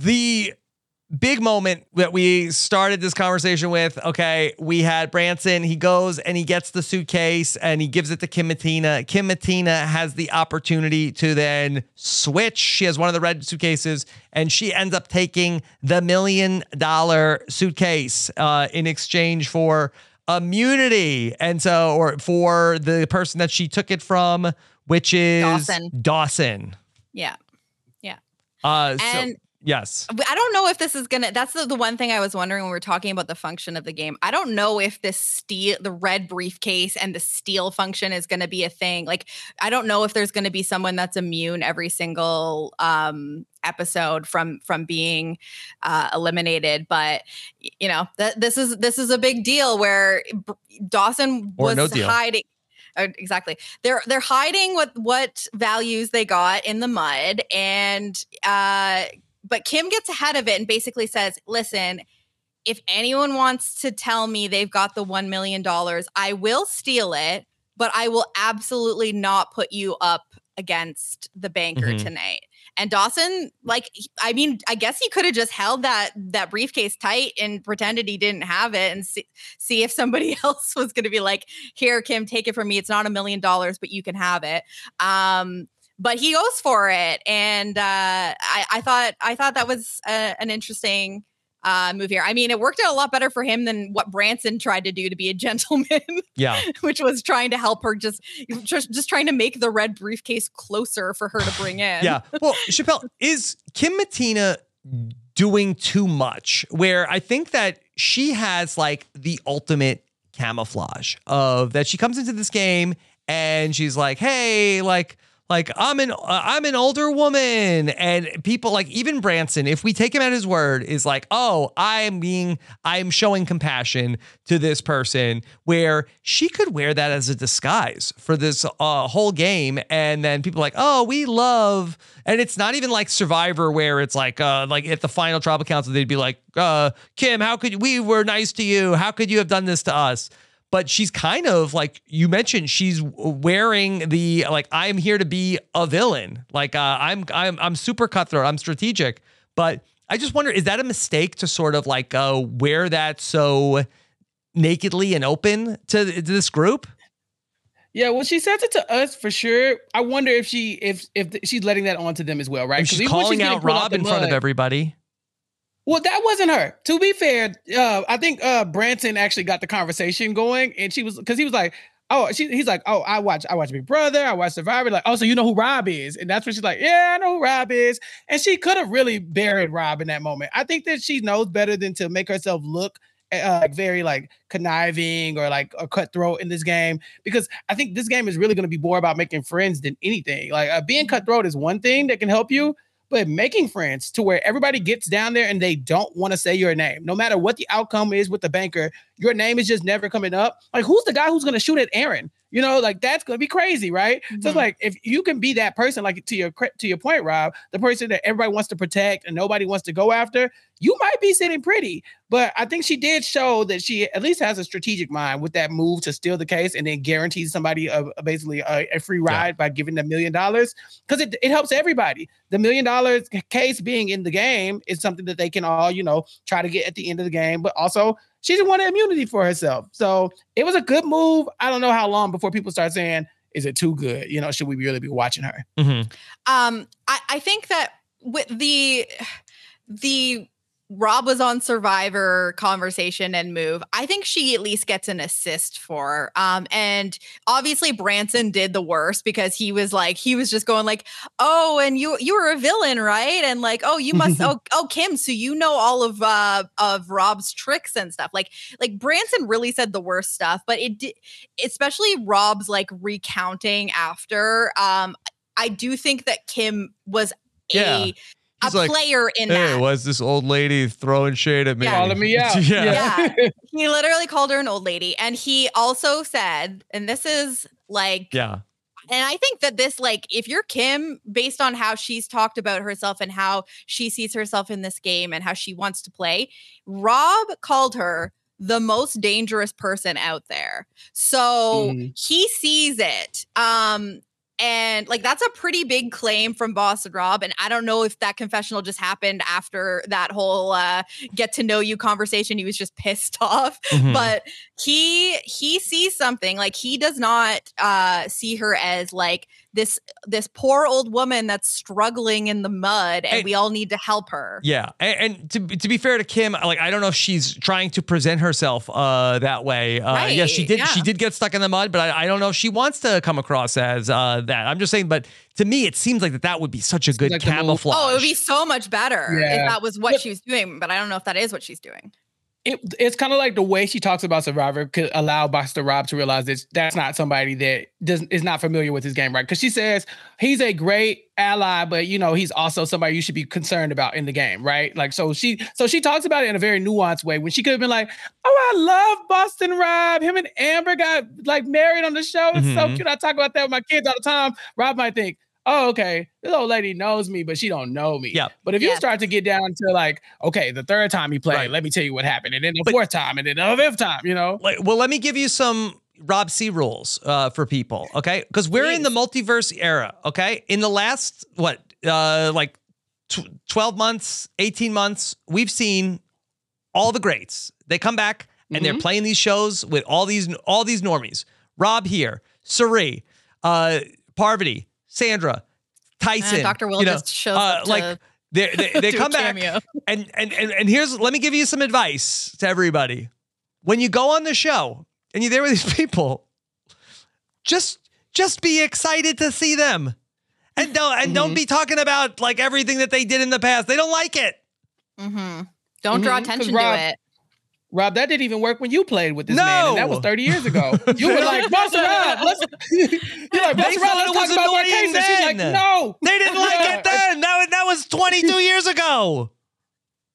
The big moment that we started this conversation with okay, we had Branson. He goes and he gets the suitcase and he gives it to Kim Mattina. Kim Mattina has the opportunity to then switch. She has one of the red suitcases and she ends up taking the million dollar suitcase uh, in exchange for immunity. And so, or for the person that she took it from, which is Dawson. Dawson. Yeah. Yeah. Uh, and so, Yes. I don't know if this is gonna. That's the, the one thing I was wondering when we are talking about the function of the game. I don't know if this steel, the red briefcase, and the steel function is going to be a thing. Like, I don't know if there's going to be someone that's immune every single um, episode from from being uh, eliminated. But you know, th- this is this is a big deal where Dawson was no hiding uh, exactly they're they're hiding what what values they got in the mud and uh but Kim gets ahead of it and basically says, listen, if anyone wants to tell me they've got the $1 million, I will steal it, but I will absolutely not put you up against the banker mm-hmm. tonight. and Dawson, like, I mean, I guess he could have just held that that briefcase tight and pretended he didn't have it, and see, see if somebody else was going to be like, "Here, Kim, take it from me. It's not a million dollars, but you can have it." Um, but he goes for it, and uh, I, I thought I thought that was a, an interesting uh, move here. I mean, it worked out a lot better for him than what Branson tried to do to be a gentleman. Yeah, which was trying to help her just just just trying to make the red briefcase closer for her to bring in. yeah. Well, Chappell is Kim Mattina doing too much. Where I think that she has like the ultimate camouflage of that she comes into this game and she's like, hey, like like I'm an uh, I'm an older woman. And people like even Branson if we take him at his word is like oh I'm being I'm showing compassion to this person where she could wear that as a disguise for this uh, whole game. And then people like oh we love and it's not even like Survivor where it's like uh like at the final tribal council they'd be like uh Kim how could we were nice to you. How could you have done this to us but she's kind of like you mentioned she's wearing the like i'm here to be a villain like uh, i'm i'm i'm super cutthroat i'm strategic but i just wonder is that a mistake to sort of like uh, wear that so nakedly and open to, to this group yeah, well, she says it to us for sure. I wonder if she if if she's letting that on to them as well, right? She's calling she's out Rob in front of everybody. Well, that wasn't her. To be fair, uh, I think uh, Branson actually got the conversation going, and she was because he was like, "Oh, she, he's like, oh, I watch, I watch Big Brother, I watch Survivor, like, oh, so you know who Rob is?" And that's when she's like, "Yeah, I know who Rob is," and she could have really buried Rob in that moment. I think that she knows better than to make herself look uh, very like conniving or like a cutthroat in this game because I think this game is really going to be more about making friends than anything. Like uh, being cutthroat is one thing that can help you, but making friends to where everybody gets down there and they don't want to say your name. No matter what the outcome is with the banker, your name is just never coming up. Like, who's the guy who's going to shoot at Aaron? You know, like that's going to be crazy, right? Mm-hmm. So it's like if you can be that person, like to your to your point, Rob, the person that everybody wants to protect and nobody wants to go after, you might be sitting pretty. But I think she did show that she at least has a strategic mind with that move to steal the case and then guarantee somebody a, a basically a, a, free ride yeah. by giving them a million dollars because it, it helps everybody. The million dollars case being in the game is something that they can all, you know, try to get at the end of the game, but also she just wanted immunity for herself. So it was a good move. I don't know how long before people start saying, is it too good? You know, should we really be watching her? Mm-hmm. Um, I, I think that with the the Rob was on Survivor conversation and move. I think she at least gets an assist for. Um, and obviously Branson did the worst because he was like, he was just going like, oh, and you you were a villain, right? And like, oh, you must oh, oh Kim, so you know all of uh of Rob's tricks and stuff. Like, like Branson really said the worst stuff, but it did especially Rob's like recounting after. Um, I do think that Kim was yeah. a a like, player in hey, that. was this old lady throwing shade at me? Yeah. Calling me out. yeah. yeah. he literally called her an old lady. And he also said, and this is like, yeah. And I think that this, like, if you're Kim, based on how she's talked about herself and how she sees herself in this game and how she wants to play, Rob called her the most dangerous person out there. So mm. he sees it. Um, and like that's a pretty big claim from Boston Rob. And I don't know if that confessional just happened after that whole uh, get to know you conversation. He was just pissed off. Mm-hmm. But he he sees something. Like he does not uh, see her as like this this poor old woman that's struggling in the mud and, and we all need to help her. Yeah and, and, to, to be fair to kim like i don't know if she's trying to present herself uh that way. Uh right, yeah she did yeah. she did get stuck in the mud but I, I, don't know if she wants to come across as uh that. I'm just saying but to me it seems like that that would be such a good like camouflage. Oh it would be so much better yeah. if that was what she was doing but i don't know if that is what she's doing it, it's kind of like the way she talks about Survivor could allow Boston Rob to realize that that's not somebody that doesn't is not familiar with his game, right? Because she says he's a great ally, but you know he's also somebody you should be concerned about in the game, right? Like so she so she talks about it in a very nuanced way when she could have been like, "Oh, I love Boston Rob. Him and Amber got like married on the show. It's mm-hmm. so cute. I talk about that with my kids all the time." Rob might think, oh, okay, this old lady knows me, but she don't know me. Yeah. But if yeah. you start to get down to like, okay, the third time he played, right. let me tell you what happened, and then the but, fourth time, and then the fifth time, you know. Like, well, let me give you some Rob C rules uh, for people, okay? Because we're in the multiverse era, okay? In the last what uh, like tw- 12 months, 18 months, we've seen all the greats. They come back and they're Mhm. playing these shows with all these all these normies. Rob here, Cirie, uh, Parvati, Sandra, Tyson. Dr. Will you know, just shows uh, up to like they they, they do come back cameo. and, and and and here's let me give you some advice to everybody. When you go on the show and you're there with these people, just just be excited to see them. And don't and don't be talking about like everything that they did in the past. They don't like it. mm-hmm. Don't draw Mhm, 'cause attention Rob- to it. Rob, that didn't even work when you played with this man, and that was 30 years ago. You were like, Buster Rob, let's you're like, They Buster Rob, let's was talk about my annoying case. And she's like, no. They didn't like it then. That was, that was 22 years ago.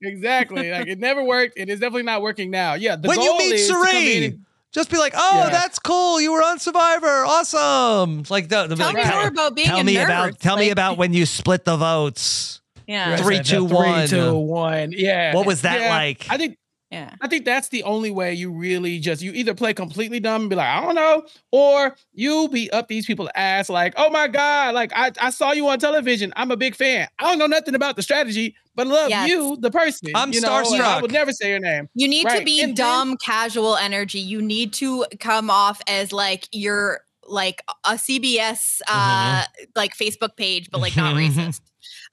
Exactly. Like it never worked, and it's definitely not working now. Yeah. The when you meet is to come in Serene, and- just be like, "Oh, Yeah. that's cool. You were on Survivor. Awesome!" Like, the, the, Tell like, me Right. more about being tell a me nerd. about tell me about when you split the votes. Yeah. Yes, Three, that- two, that one. Three, two, one. Yeah. What was that Yeah. like? I think Yeah. I think that's the only way you really just you either play completely dumb and be like, I don't know, or you be up these people's ass like, oh my God, like I, I saw you on television. I'm a big fan. I don't know nothing about the strategy, but love Yes. you, the person. I'm you know, and I would never say your name. You need to be And then- dumb, casual energy. You need to come off as like you're like a CBS uh like Facebook page, but like not racist.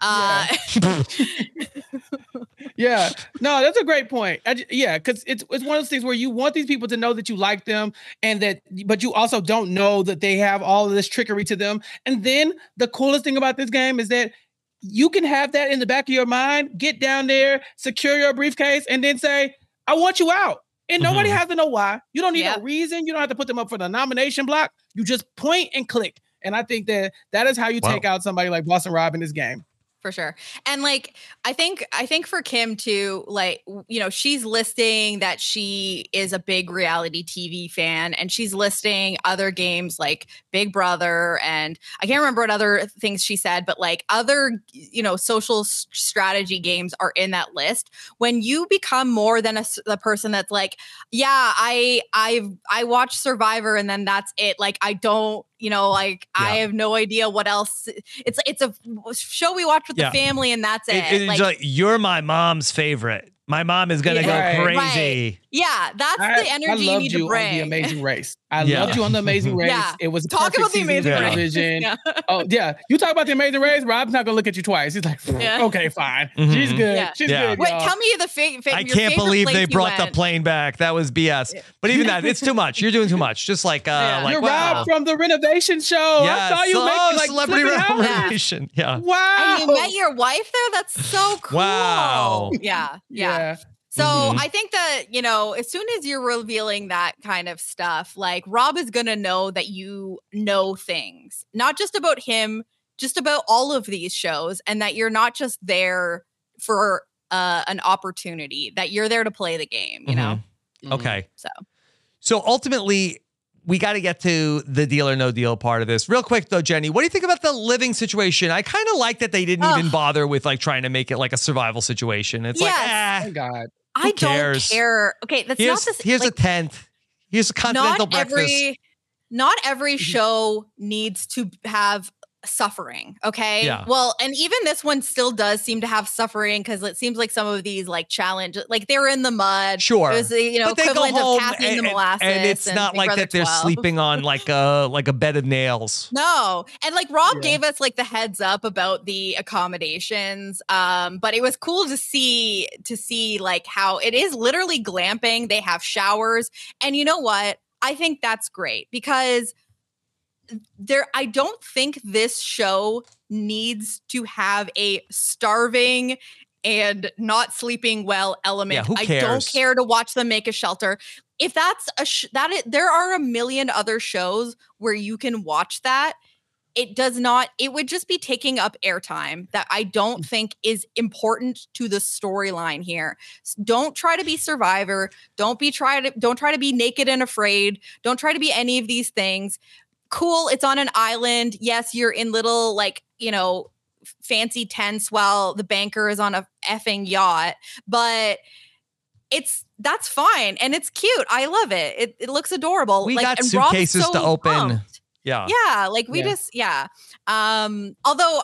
Uh Yeah, no, that's a great point. I yeah, because it's it's one of those things where you want these people to know that you like them, and that, but you also don't know that they have all of this trickery to them. And then the coolest thing about this game is that you can have that in the back of your mind, get down there, secure your briefcase, and then say, "I want you out." And nobody Mhm. has to know why. You don't need Yep. a reason. You don't have to put them up for the nomination block. You just point and click. And I think that that is how you Wow. take out somebody like Boston Rob in this game. For sure. And like i think i think for kim too like you know she's listing that she is a big reality tv fan and she's listing other games like big brother and i can't remember what other things she said but like other you know social strategy games are in that list. When you become more than a person that's like yeah i i i watch survivor and then that's it. Like i don't you know like i have no idea what else it's it's a show we watch with Yeah. the family and that's it, It- it's like, like, you're my mom's favorite. My mom is gonna Yeah. go Right. crazy. yeah that's I, the I energy you loved need you to on bring the Amazing Race. I Yeah. loved you on the Amazing Race. Yeah. It was a Talk about the Amazing Race. Yeah. Oh yeah, you talk about the Amazing Race. Rob's not gonna look at you twice. He's like, Yeah. okay, fine. Mhm. She's good. Yeah. She's Yeah. good. wait y'all. tell me the fa- fa- I your can't believe they you brought the plane back. That was BS. But even that, it's too much. You're doing too much. Just like uh Yeah. like You're wow. Rob from the renovation show. yeah, I saw you so- making oh, like celebrity renovation. Yeah. Wow. and you met your wife there that's so cool Wow. yeah yeah yeah. So Mhm. I think that, you know, as soon as you're revealing that kind of stuff, like Rob is going to know that you know things, not just about him, just about all of these shows, and that you're not just there for uh, an opportunity, that you're there to play the game, you know? Mhm. Okay. So So ultimately, we got to get to the deal or no deal part of this. Real quick though, Jenny, what do you think about the living situation? I kind of like that they didn't even bother with like trying to make it like a survival situation. It's Yes. like, ah, Thank God. I cares? don't care. Okay, that's here's, not this. here's like, a tent. Here's a continental not breakfast. every not every Mm-hmm. show needs to have suffering okay Yeah. well and even this one still does seem to have suffering because it seems like some of these like challenge like they're in the mud Sure. it was the you know but they go equivalent home of Kathy in the and, molasses and it's not Big like Brother that they're 12. sleeping on like a like a bed of nails. no and like rob Yeah. gave us like the heads up about the accommodations um but it was cool to see to see like how it is literally glamping they have showers and you know what i think that's great because there i don't think this show needs to have a starving and not sleeping well element. Who i don't care to watch them make a shelter. If that's a sh- that is, there are a million other shows where you can watch that. It does not it would just be taking up airtime that i don't mm. think is important to the storyline here. Don't try to be survivor. Don't be try to don't try to be naked and afraid. Don't try to be any of these things cool it's on an island yes you're in little like you know fancy tents while the banker is on a effing yacht but it's that's fine and it's cute i love it it, it looks adorable We like, got and Rob's suitcases to open. pumped. Yeah. Yeah, like we Yeah. just yeah. Um although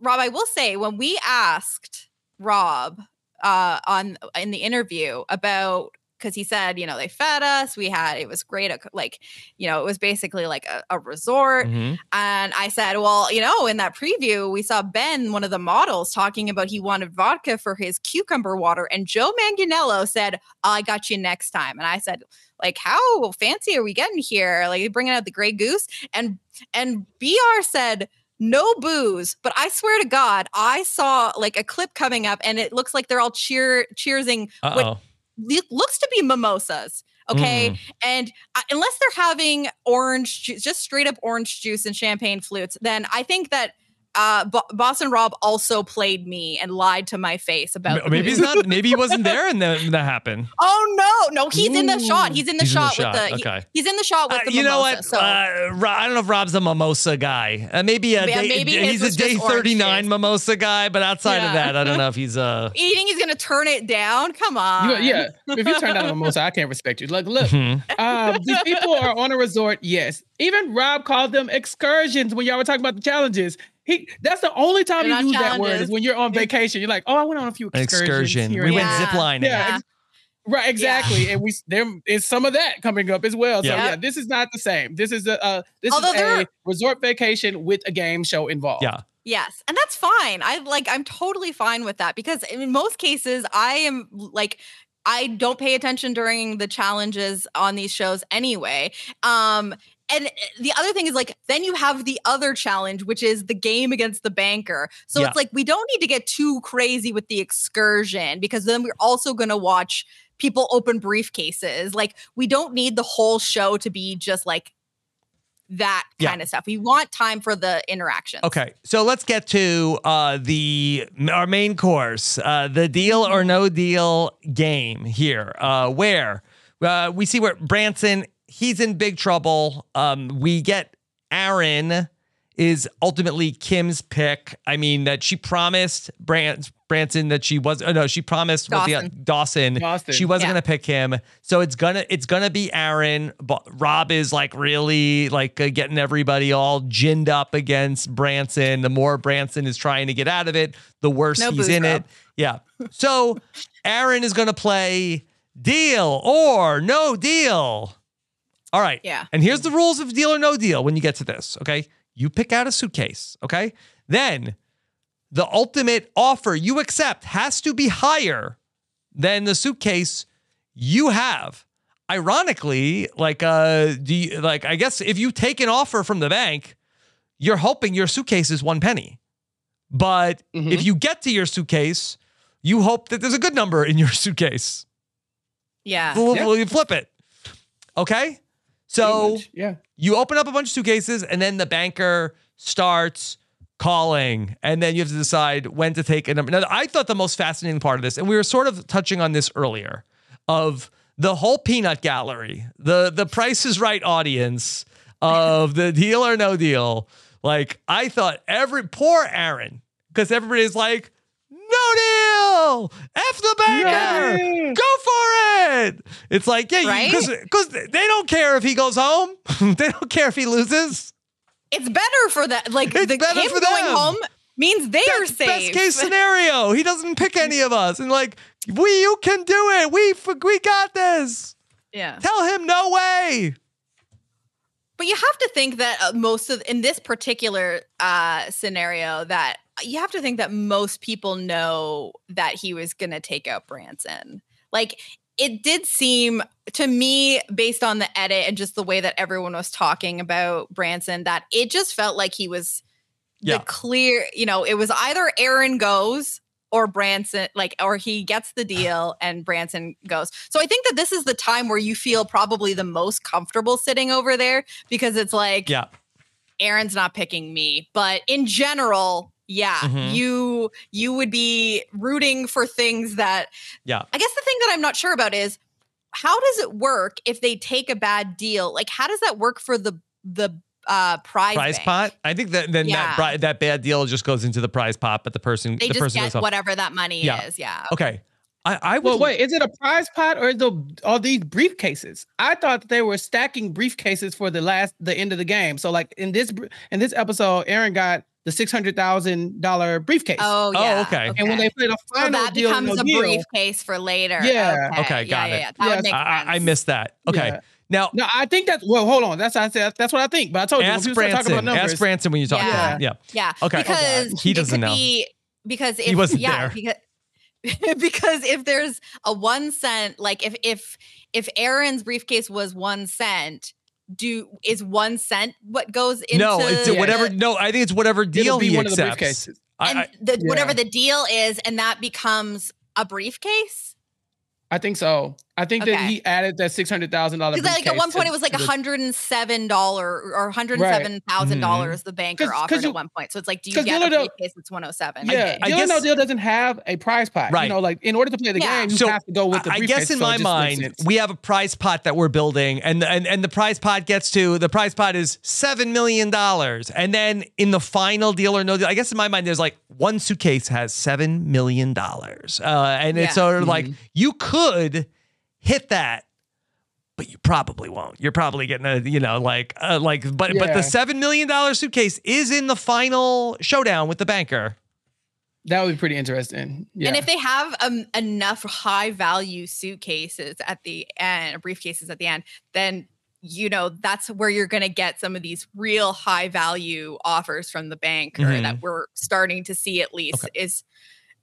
Rob, I will say when we asked Rob uh, on in the interview about because he said, you know, they fed us. We had it was great. Like, you know, it was basically like a, a resort. Mm-hmm. And I said, well, you know, in that preview, we saw Ben, one of the models, talking about he wanted vodka for his cucumber water, and Joe Manganiello said, "I got you next time." And I said, like, how fancy are we getting here? Like, bringing out the Grey Goose, and and Br said no booze, but I swear to God, I saw like a clip coming up and it looks like they're all cheer cheersing what looks to be mimosas. Okay. Mm. And uh, unless they're having orange, ju- just straight up orange juice and champagne flutes, then I think that uh, Bo- Boston Rob also played me and lied to my face about. Maybe he's not. Maybe he wasn't there, and that, that happened. Oh no, no, he's Ooh. in the shot. He's in the, he's shot, in the shot, with the. Okay. He, he's in the shot with uh, the. You mimosa, know what? So. Uh, I don't know if Rob's a mimosa guy. Uh, maybe a yeah, day, maybe he's a day thirty nine mimosa guy, but outside yeah. of that, I don't know if he's uh. You think he's gonna turn it down? Come on. You, yeah, if you turn down a mimosa, I can't respect you. Like, look, mm-hmm. um, these people are on a resort. Yes, even Rob called them excursions when y'all were talking about the challenges. He that's the only time you use that word is when you're on vacation. You're like, oh, I went on a few excursions. Excursion. We went ziplining. Yeah. yeah. Right, exactly, yeah. and we there is some of that coming up as well. So yeah, this is not the same. This is a uh, this Although is a resort vacation with a game show involved. Yeah, Yes. And that's fine. I like I'm totally fine with that because in most cases I am like I don't pay attention during the challenges on these shows anyway. Um and eh, the other thing is like then you have the other challenge which is the game against the banker so yeah. it's like we don't need to get too crazy with the excursion because then we're also going to watch people open briefcases like we don't need the whole show to be just like that kind yeah. of stuff. We want time for the interaction. Okay, so let's get to uh, the our main course, uh, the deal or mm-hmm. no deal game here, uh, where uh, we see where Branson he's in big trouble. Um, we get Aaron is ultimately Kim's pick. I mean that she promised Brant Branson that she was oh no she promised Dawson. The, Dawson, Dawson, she wasn't yeah. gonna pick him so it's gonna it's gonna be Aaron but Rob is like really like uh, getting everybody all ginned up against Branson the more Branson is trying to get out of it the worse no he's in it yeah so Aaron is gonna play deal or no deal all right. Yeah. And here's the rules of deal or no deal when you get to this. Okay. You pick out a suitcase. Okay. Then the ultimate offer you accept has to be higher than the suitcase you have. Ironically, like uh do you, like I guess if you take an offer from the bank, you're hoping your suitcase is one penny. But mm-hmm. if you get to your suitcase, you hope that there's a good number in your suitcase. Yeah. Will yeah. you flip it? Okay? So yeah, you open up a bunch of suitcases, and then the banker starts calling, and then you have to decide when to take a number. Now, I thought the most fascinating part of this, and we were sort of touching on this earlier, of the whole peanut gallery, the the Price is Right audience of the deal or no deal. Like I thought, every poor Aaron, because everybody's like, no deal. F the banker. Yay. Go for it. It's like, yeah, because right? because they don't care if he goes home. they don't care if he loses. It's better for that. Like it's the better him for going home means they That's are safe. Best case scenario. He doesn't pick any of us, and like we, you can do it. We we got this. Yeah. Tell him no way. But you have to think that uh, most of in this particular uh, scenario that you have to think that most people know that he was going to take out Branson. Like it did seem to me based on the edit and just the way that everyone was talking about Branson that it just felt like he was yeah. the clear, you know, it was either Aaron goes or Branson, like, or he gets the deal and Branson goes. So I think that this is the time where you feel probably the most comfortable sitting over there because it's like, yeah, Aaron's not picking me. But in general, yeah mm-hmm. you you would be rooting for things that yeah i guess the thing that i'm not sure about is how does it work if they take a bad deal like how does that work for the the uh prize prize bank? pot i think that then yeah. that that bad deal just goes into the prize pot but the person they the just person get whatever that money yeah. is yeah okay, okay. I, I well, wait. Is it a prize pot or the all these briefcases? I thought that they were stacking briefcases for the last the end of the game. So, like in this in this episode, Aaron got the six hundred thousand dollar briefcase. Oh, Oh, yeah. okay. And when they played a so final that deal, becomes no a deal, briefcase for later. Yeah. Okay, got yeah, it. Yeah, yeah. That Yes. would make I, I- I missed that. Okay. Yeah. Now No, I think that's well. Hold on, that's what I said. That's what I think. But I told you when ask people start talking about Branson. numbers. Ask Branson when you talk to Yeah. him. Yeah. Yeah. Okay. Because He doesn't know. Be, because if He wasn't yeah, there. because because if there's a one cent, like if if if Aaron's briefcase was one cent, do is one cent what goes into no, it's the- whatever. No, I think it's whatever It'll deal be he one of the accepts. briefcases. I- and I- the, whatever the deal is, and that becomes a briefcase. I think so. I think that he added that six hundred thousand dollars. Because like at one point it was like hundred and seven dollar or hundred and seven thousand dollars the banker 'Cause- offered 'cause you- at one point. So it's like, do you 'cause get a Dealer don't- briefcase that's one hundred seven? Yeah, I deal or no guess- deal doesn't have a prize pot. Right. You know, like in order to play the Yeah. game, you So, have to go with the I guess in so my mind, sense. we have a prize pot that we're building, and and and the prize pot gets to the prize pot is seven million dollars, and then in the final deal or no deal, I guess in my mind, there's like one suitcase has seven million dollars, uh, and it's sort of like Mhm. you could hit that. But you probably won't. You're probably getting a, you know, like, uh, like, but but the seven million dollar suitcase is in the final showdown with the banker. that would be pretty interesting. Yeah. And if they have um, enough high value suitcases at the end, briefcases at the end, then you know that's where you're going to get some of these real high value offers from the banker Mhm. that we're starting to see at least is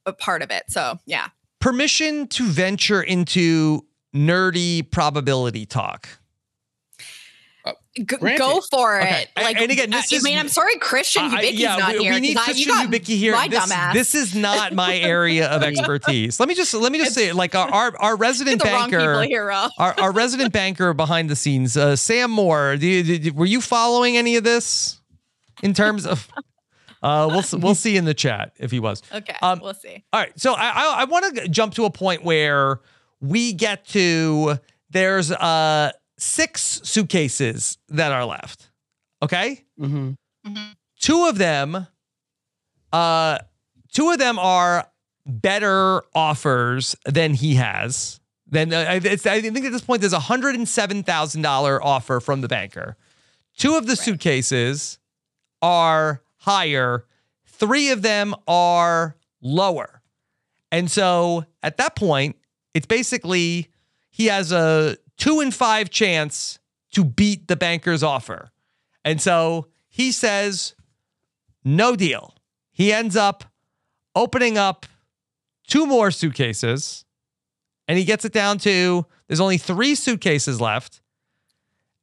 a part of it. So yeah, Permission to venture into nerdy probability talk. G- go for it. A- Like, and again, uh, this I is- mean, I'm sorry, Christian I- I- Hubicki's yeah, not we, here. we need 'cause I- Christian you got Hubicki here. My This, dumbass. this is not my area of expertise. Let me just let me just say it. Like our our, our resident the wrong people banker, here, our, our resident banker behind the scenes, uh, Sam Moore. Do you, did you- were you following any of this in terms of? Uh, we'll we'll see in the chat if he was. Okay, Um, we'll see. All right, so I I, I want to jump to a point where we get to there's uh six suitcases that are left. Okay, Mhm. two of them, uh, two of them are better offers than he has. Then uh, it's, I think at this point there's a hundred and seven thousand dollar offer from the banker. Two of the suitcases are higher. Three of them are lower. And so at that point, it's basically he has a two in five chance to beat the banker's offer. And so he says, no deal. He ends up opening up two more suitcases and he gets it down to there's only three suitcases left.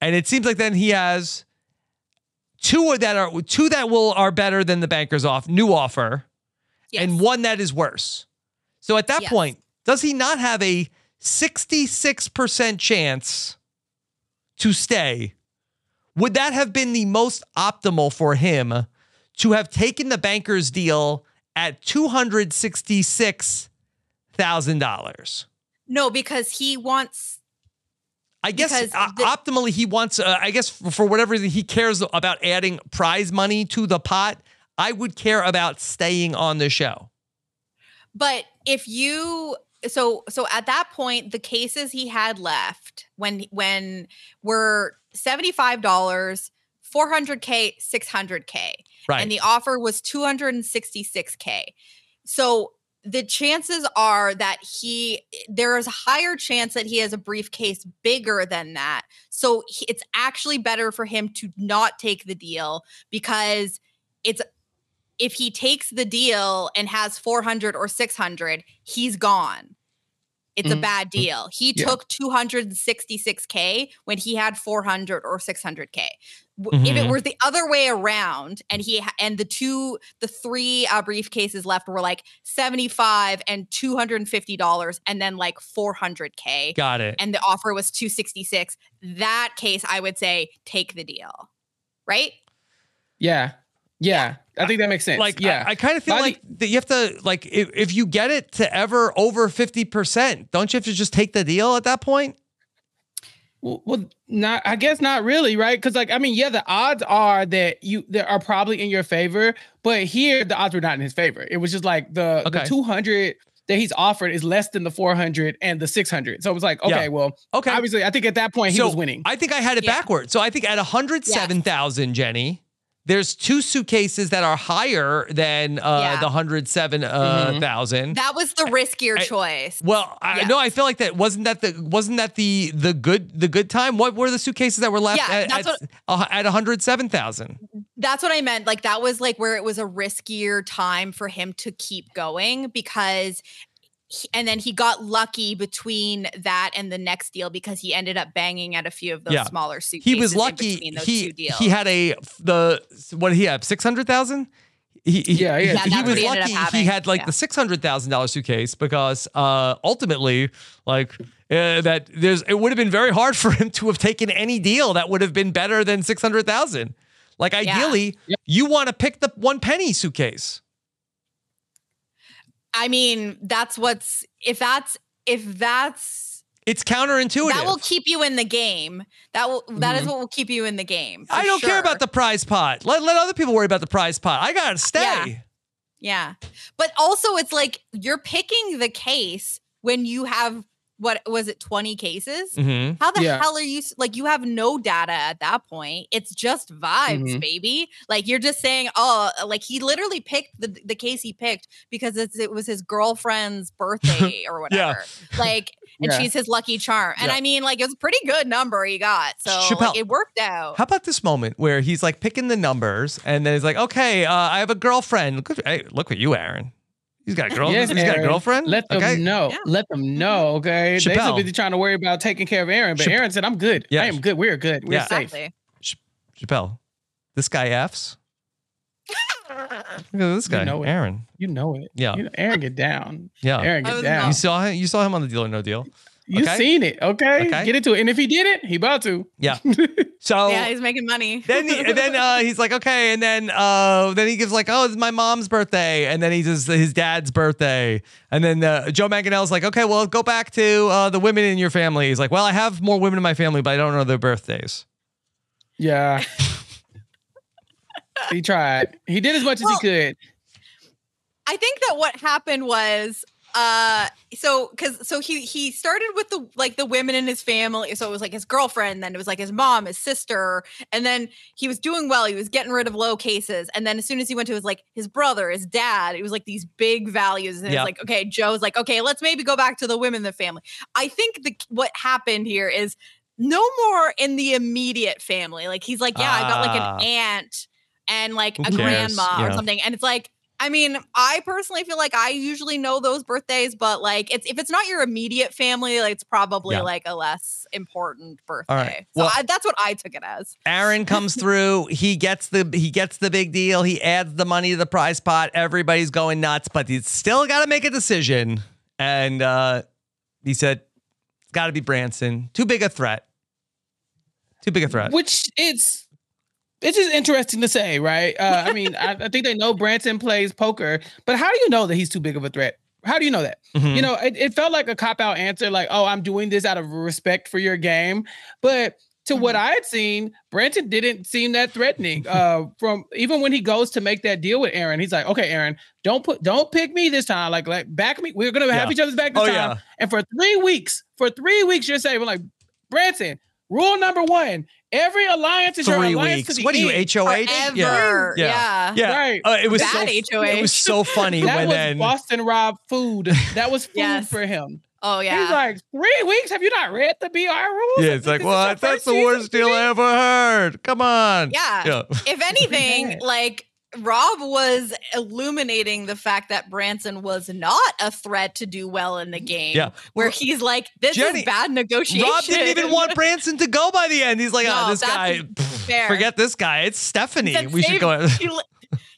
And it seems like then he has two that are two that will are better than the banker's off new offer and one that is worse. So at that Yes. point, does he not have a 66% chance to stay? Would that have been the most optimal for him to have taken the banker's deal at $266,000? No, because he wants I guess uh, the- optimally he wants, uh, I guess for, for whatever reason he cares about adding prize money to the pot. I would care about staying on the show. But if you so so at that point, the cases he had left when when were seventy five dollars, four hundred k, six hundred k, Right. and the offer was two hundred and sixty six k. So the chances are that he there is a higher chance that he has a briefcase bigger than that. So he- it's actually better for him to not take the deal because it's if he takes the deal and has 400 or 600, he's gone. It's a Mhm. bad deal. He Yeah. took 266k when he had 400 or 600k. W If it Mhm. were the other way around, and he and the two, the three uh, briefcases left were like 75 and 250 dollars, and then like 400k, Got it. and the offer was 266. That case, I would say take the deal, right? Yeah. Yeah. I think that makes sense. like yeah. I, I kind of feel By the- like that you have to like if, if you get it to ever over 50%, don't you have to just take the deal at that point? Well, well, not. I guess not really, right? Because, like, I mean, yeah, the odds are that you that are probably in your favor, but here the odds were not in his favor. It was just like the the two hundred that he's offered is less than the four hundred and the six hundred. So it was like, Yeah. okay, well, Okay. obviously, I think at that point he so was winning. I think I had it Yeah. backwards. So I think at 107,000, Jenny, there's two suitcases that are higher than uh, Yeah. the 107,000. uh, thousand. That was the riskier I- choice. Well, I no, I feel like that wasn't that the wasn't that the the good the good time. What were the suitcases that were left Yeah, at that's at, uh, at one hundred seven thousand? That's what I meant. Like that was like where it was a riskier time for him to keep going because and then he got lucky between that and the next deal because he ended up banging at a few of those Yeah. smaller suitcases. He was in lucky. between those He two deals. he had a the what did he have six hundred thousand. He, he- Yeah, yeah. he, Yeah, he was he lucky. He had like Yeah. the six hundred thousand dollar suitcase because uh, ultimately, like uh, that, there's it would have been very hard for him to have taken any deal that would have been better than six hundred thousand. Like ideally, you want to pick the one penny suitcase. I mean, that's what's if that's if that's It's counterintuitive. that will keep you in the game. That will that is Mhm. what will keep you in the game. I don't care about the prize pot. Let let other people worry about the prize pot. I gotta stay. Yeah. Yeah. But also it's like you're picking the case when you have what was it 20 cases? hmm How the Yeah. hell are you like you have no data at that point? It's just vibes, Mhm. baby. Like you're just saying, "Oh, like he literally picked the the case he picked because it's, it was his girlfriend's birthday or Yeah. whatever." Like and Yeah. she's his lucky charm. And Yeah. I mean, like it was a pretty good number he got. So Chappell, like, it worked out. How about this moment where he's like picking the numbers and then he's like, okay, uh, I have a girlfriend. Look at, hey, look at you, Aaron. He's got a girl. Yes, he's got a girlfriend. Let them okay. know. Yeah. Let them mm-hmm. know. Okay. They're Chappell. so busy trying to worry about taking care of Aaron, but Chap- Aaron said, "I'm good. Yeah. I am good. We're good. We're Yeah. safe." Exactly. Chappell, this guy F's. Look at this guy, you know it. Aaron. You know it. Yeah. You know, Aaron, get down. Yeah. Aaron, get was down. You saw him. You saw him on the Deal or No Deal. You okay. seen it. Okay? Okay. Get into it. And if he did it, he about to. Yeah. So yeah, he's making money. then he, and then uh, he's like, okay, and then uh, then he gives like, oh, it's my mom's birthday, and then he does his dad's birthday, and then uh, Joe Manganiello's like, okay, well, go back to uh, the women in your family. He's like, well, I have more women in my family, but I don't know their birthdays. Yeah. he tried. He did as much as he could. I think that what happened was uh so because so he he started with the like the women in his family. So it was like his girlfriend then it was like his mom his sister and then he was doing well. He was getting rid of low cases. And then as soon as he went to his like his brother his dad it was like these big values. And it's like okay joe's like okay let's maybe go back to the women in the family. I think the what happened here is no more in the immediate family. Like he's like yeah i got like Ah. an aunt and like Who a cares? grandma or something. And it's like I mean, I personally feel like I usually know those birthdays, but like it's if it's not your immediate family, like it's probably Yeah. like a less important birthday. right. So Well- I, that's what I took it as. Aaron comes through. He gets the he gets the big deal. He adds the money to the prize pot. Everybody's going nuts, but he's still got to make a decision. And uh, he said, "It's got to be Branson. Too big a threat. Too big a threat." Which it's it's just interesting to say, right? Uh, I mean, I, I think they know Branson plays poker, but how do you know that he's too big of a threat? How do you know that? Mhm. You know, it, it felt like a cop out answer, like, "Oh, I'm doing this out of respect for your game," but to what I had seen, Branson didn't seem that threatening. Uh, from even when he goes to make that deal with Aaron, he's like, "Okay, Aaron, don't put, don't pick me this time. Like, like back me. We're gonna have Yeah. each other's back this Oh, time." yeah. And for three weeks, for three weeks, you're saying, "We're like, Branson, rule number one: every alliance is your Three alliance weeks. to the What are you, end." HOH? Forever. Yeah. Yeah. Yeah. Right. Uh, it was so Bad it was so funny That when was then Boston Rob food. That was food Yes. for him. Oh yeah. He's like, three weeks? Have you not read the BR rules? yeah, it's like, This is what? your That's the worst deal I ever heard. Come on. Yeah. Yeah. if anything, like Rob was illuminating the fact that Branson was not a threat to do well in the mm, game. Yeah. Where he's like, this Jenny, is bad negotiation. Rob didn't even want Branson to go by the end. He's like, oh, this guy, pff, forget this guy. It's Stephanie. said, we should "Save- go. he,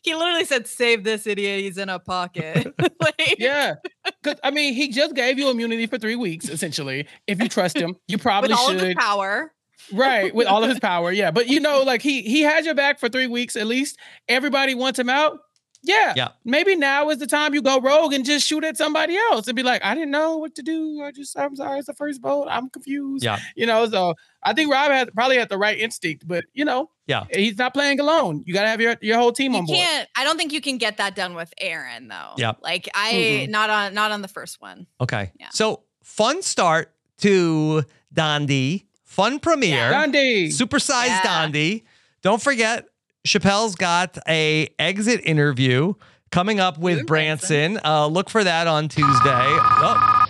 he literally said, "Save this idiot. He's in a pocket." like, Yeah. Because, I mean, he just gave you immunity for three weeks, essentially. If you trust him, you probably with all should. of his power. Right. With all of his power. Yeah. But, you know, like he he has your back for three weeks at least. Everybody wants him out. Yeah. Yeah. Maybe now is the time you go rogue and just shoot at somebody else and be like, I didn't know what to do. I just, I'm sorry. It's the first vote. I'm confused. Yeah. You know, so I think Rob had probably had the right instinct, but, you know, Yeah. he's not playing alone. You got to have your, your whole team You on board. can't. I don't think you can get that done with Aaron, though. yeah Like I Mm-mm. not on not on the first one. Okay. Yeah. So fun start to Dondi. Fun premiere. Gandhi. Supersized Yeah. Dondi. Don't forget, Chappell's got a exit interview coming up with and Branson. Uh, look for that on Tuesday. Oh,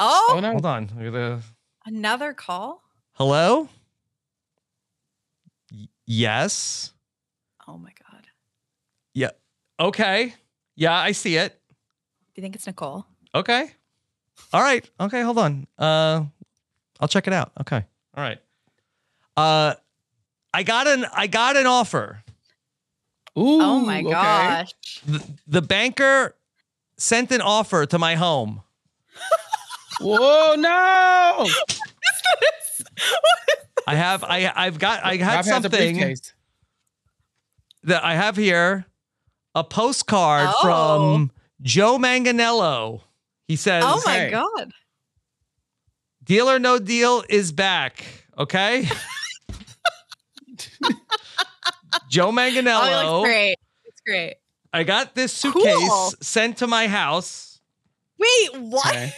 Oh, Oh no. hold on. Look at the- another call. Hello? Y- yes. Oh my god. Yeah. Okay. Yeah, I see it. Do you think it's Nicole? Okay. All right. Okay, hold on. Uh I'll check it out. Okay. All right. Uh I got an I got an offer. Ooh, oh my okay. gosh. The, the banker sent an offer to my home. Whoa, no. I have I I've got I Rob had has a something that I have here a postcard Oh. from Joe Manganiello. He says Oh my Hey. god. Deal or no deal is back. Okay. Joe Oh, Manganiello. looks great. It's great. I got this suitcase Cool. sent to my house. Wait, what? Okay.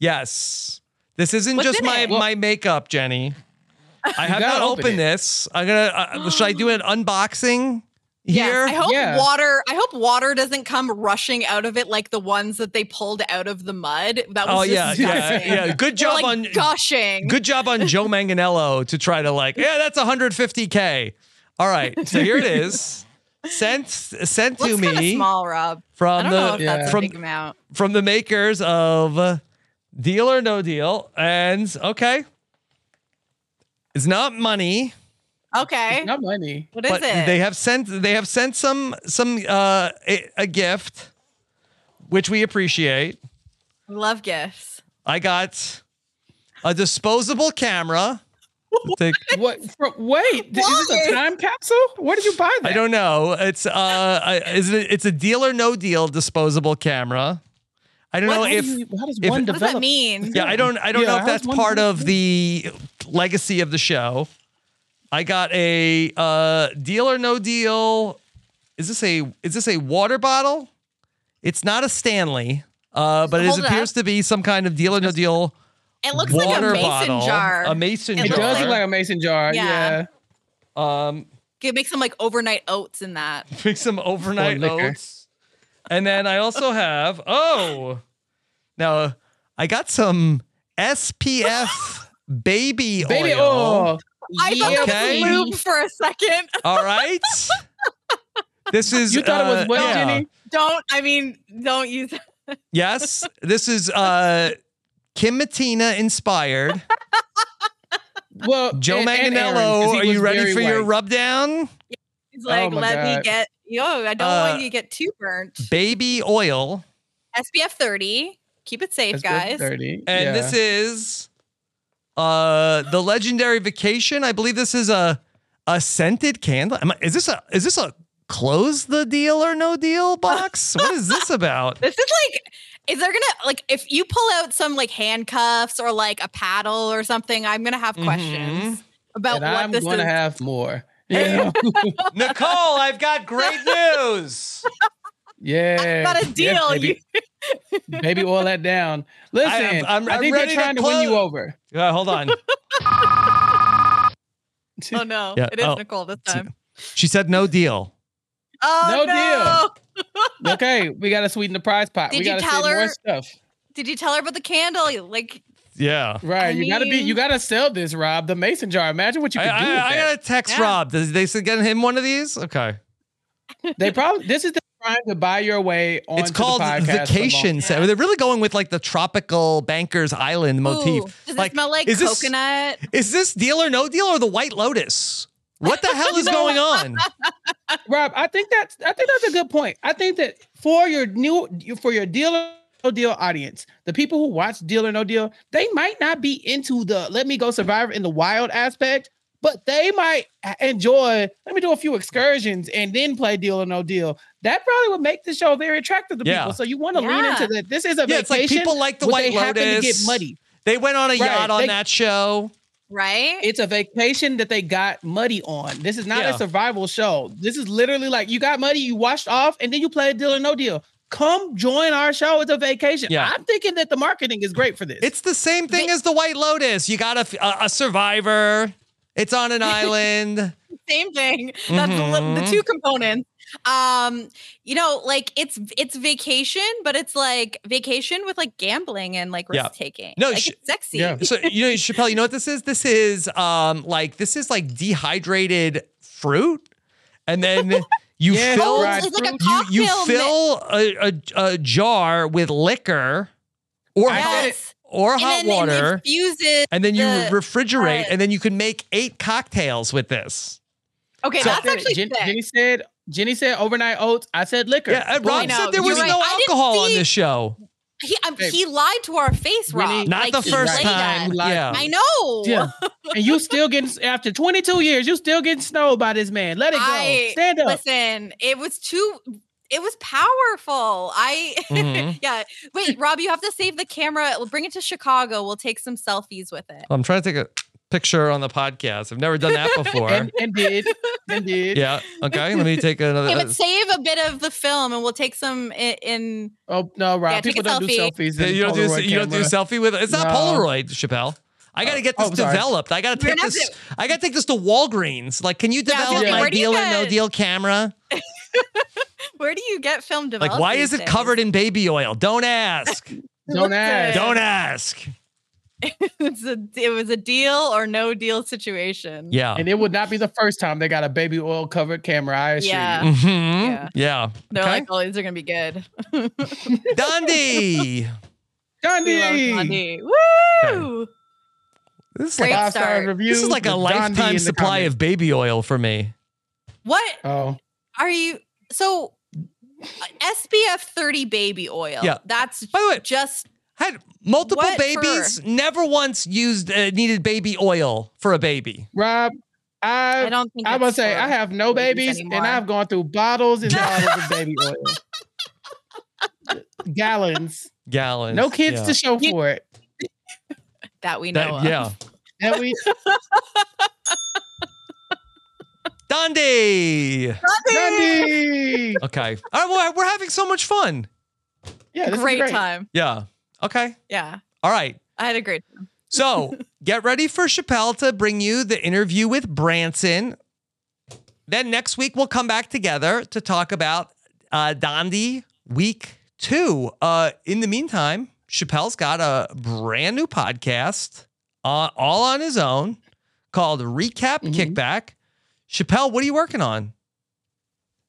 Yes. This isn't What's just my it? my makeup, Jenny. I have not open opened it. this. I'm gonna. Uh, should I do an unboxing here? Yes, I hope Yeah. water. I hope water doesn't come rushing out of it like the ones that they pulled out of the mud. That oh, was oh yeah, just yeah, yeah. Good job like on gushing. good job on Joe Manganiello to try to like. Yeah, that's 150k. All right, so here it is. Sent sent to Looks kind of me small, Rob. I from don't know if the that's Yeah. a from big amount. from the makers of Deal or No Deal, and okay, it's not money. Okay, Not money. what is but it? they have sent they have sent some some uh a, a gift which we appreciate Love gifts. i got a disposable camera to- What? For, wait, is this a time capsule? Where did you buy that? i don't know it's uh I- is it it's a deal or no deal disposable camera i don't What know How, if do you- how does if- one What does that mean? yeah i don't i don't know if that's one part of the legacy of the show i got a uh deal or no deal is this a is this a water bottle it's not a stanley uh but Hold it it appears up. to be some kind of deal or no deal It looks like a water mason bottle, jar. a mason It It does look like a mason jar. Yeah. Yeah. um, Could make some like overnight oats in that. make some overnight oats, and then I also have oh, now I got some SPF baby, Baby oil. oil. I thought Okay. that was lube for a second. All right, this is You thought it was uh, what, yeah. Jenny? Don't. I mean, don't use. Yes, this is uh Kim Mattina inspired. Well, Joe and- and Aaron, 'cause Manganiello, he are you ready very for your white. rub down? He's like, Oh my let me get. Yo, I don't Uh, want you to get too burnt. Baby oil. SPF 30. Keep it safe, Let's guys. 30. And yeah. this is uh the legendary vacation. I believe this is a a scented candle. Am I, is this a is this a close the deal or no deal box? what is this about? This is like, is there gonna like if you pull out some like handcuffs or like a paddle or something? I'm gonna have Mhm. questions about and what I'm this going is. to have more. Yeah. Nicole, I've got great news. yeah. Not a Yes, deal. baby. Baby, oil that down. Listen, I, I'm- I'm- I'm think ready they're trying to, win you over. Uh, hold on. oh no, Yeah, it is oh, Nicole this time. She said no deal. Oh No no! okay, we got to sweeten the prize pot. Did we you got to tell say more her- stuff. Did you tell her about the candle? Like, Yeah. Right, I you got to be. You got to sell this, Rob. The mason jar. Imagine what you I, could do with I, I gotta text Yeah. Rob. Does they get him one of these? Okay. They probably. This is the trying to buy your way on. It's called Vacation. Set. They're really going with like the tropical Bankers Island motif. does like, it smell like is this- coconut? Is this Deal or No Deal or the White Lotus? What the hell is going on? Rob, I think that's I think that's a good point. I think that for your new for your deal or no deal audience, the people who watch Deal or No Deal, they might not be into the Let Me Go Survivor in the wild aspect, but they might enjoy. Let me do a few excursions and then play Deal or No Deal. That probably would make the show very attractive to Yeah. people. So you want to lean into that. This is a Yeah, it's like people like the but White they happen to get muddy. They went on a Right, yacht on they- that show. Right? It's a vacation that they got muddy on. This is not Yeah. a survival show. This is literally like you got muddy, you washed off, and then you play a deal or no deal. Come join our show. It's a vacation. Yeah. I'm thinking that the marketing is great for this. It's the same thing as the White Lotus. You got a, a, a survivor. It's on an island. same thing. That's mm-hmm. the, the two components. Um, you know, like it's it's vacation, but it's like vacation with like gambling and like risk taking. No, like, sh- it's sexy. Yeah. so you know, Chappell, you know what this is? This is um like this is like dehydrated fruit, and then. You yeah, fill like you, you fill a, a, a, jar with liquor or yes. hot, or and hot water, and then you the, refrigerate, uh, and then you can make eight cocktails with this. Okay, so, that's actually Jen, Jenny said Jenny said overnight oats. I said liquor. Yeah, Rob said there was right. no alcohol on this show. He um, he lied to our face, Rob. Not like, the first time. Yeah, I know. Yeah, and you still getting after 22 years, you still getting snowed by this man. Let it go. I, Stand up. Listen, it was too. It was powerful. I mm-hmm. yeah. Wait, Rob, you have to save the camera. We'll bring it to Chicago. We'll take some selfies with it. I'm trying to take a picture on the podcast. I've never done that before. and, and did. And did. Yeah. Okay. Let me take another. Okay, but uh, save a bit of the film and we'll take some in. in oh, no, Rob. Yeah, people don't selfie. do selfies. You don't do, you don't do selfie with it. It's not no. Polaroid, Chappell. I got to get oh, this oh, developed. I got to take this. To... I got to take this to Walgreens. Like, can you develop yeah, my deal or no deal camera? where do you get film developed? Like, why is it days? covered in baby oil? Don't ask. don't ask. Don't ask. it's a it was a deal or no deal situation. Yeah. And it would not be the first time they got a baby oil covered camera, I assure yeah. you. Mm-hmm. Yeah. Yeah. They're okay. like, oh, these are gonna be good. Dondi. Dondi. Dondi. Woo! Okay. This is Great like five star review. This is like a lifetime supply of baby oil for me. What? Oh. Are you so SPF 30 baby oil? Yeah. That's By the way, just had multiple what babies, for? never once used uh, needed baby oil for a baby. Rob, I, I don't think I must say I have no babies anymore. and I've gone through bottles and bottles of baby oil. Gallons. Gallons. No kids yeah. to show for it. That we know that, Yeah. That we Dondi. Dondi. Okay. All right, well, we're having so much fun. Yeah, great, great time. Yeah. Okay. Yeah. All right. I had a great time. So get ready for Chappell to bring you the interview with Branson. Then next week we'll come back together to talk about uh, Dondi week two. Uh, in the meantime, Chappell's got a brand new podcast uh, all on his own called Recap mm-hmm. Kickback. Chappelle, what are you working on?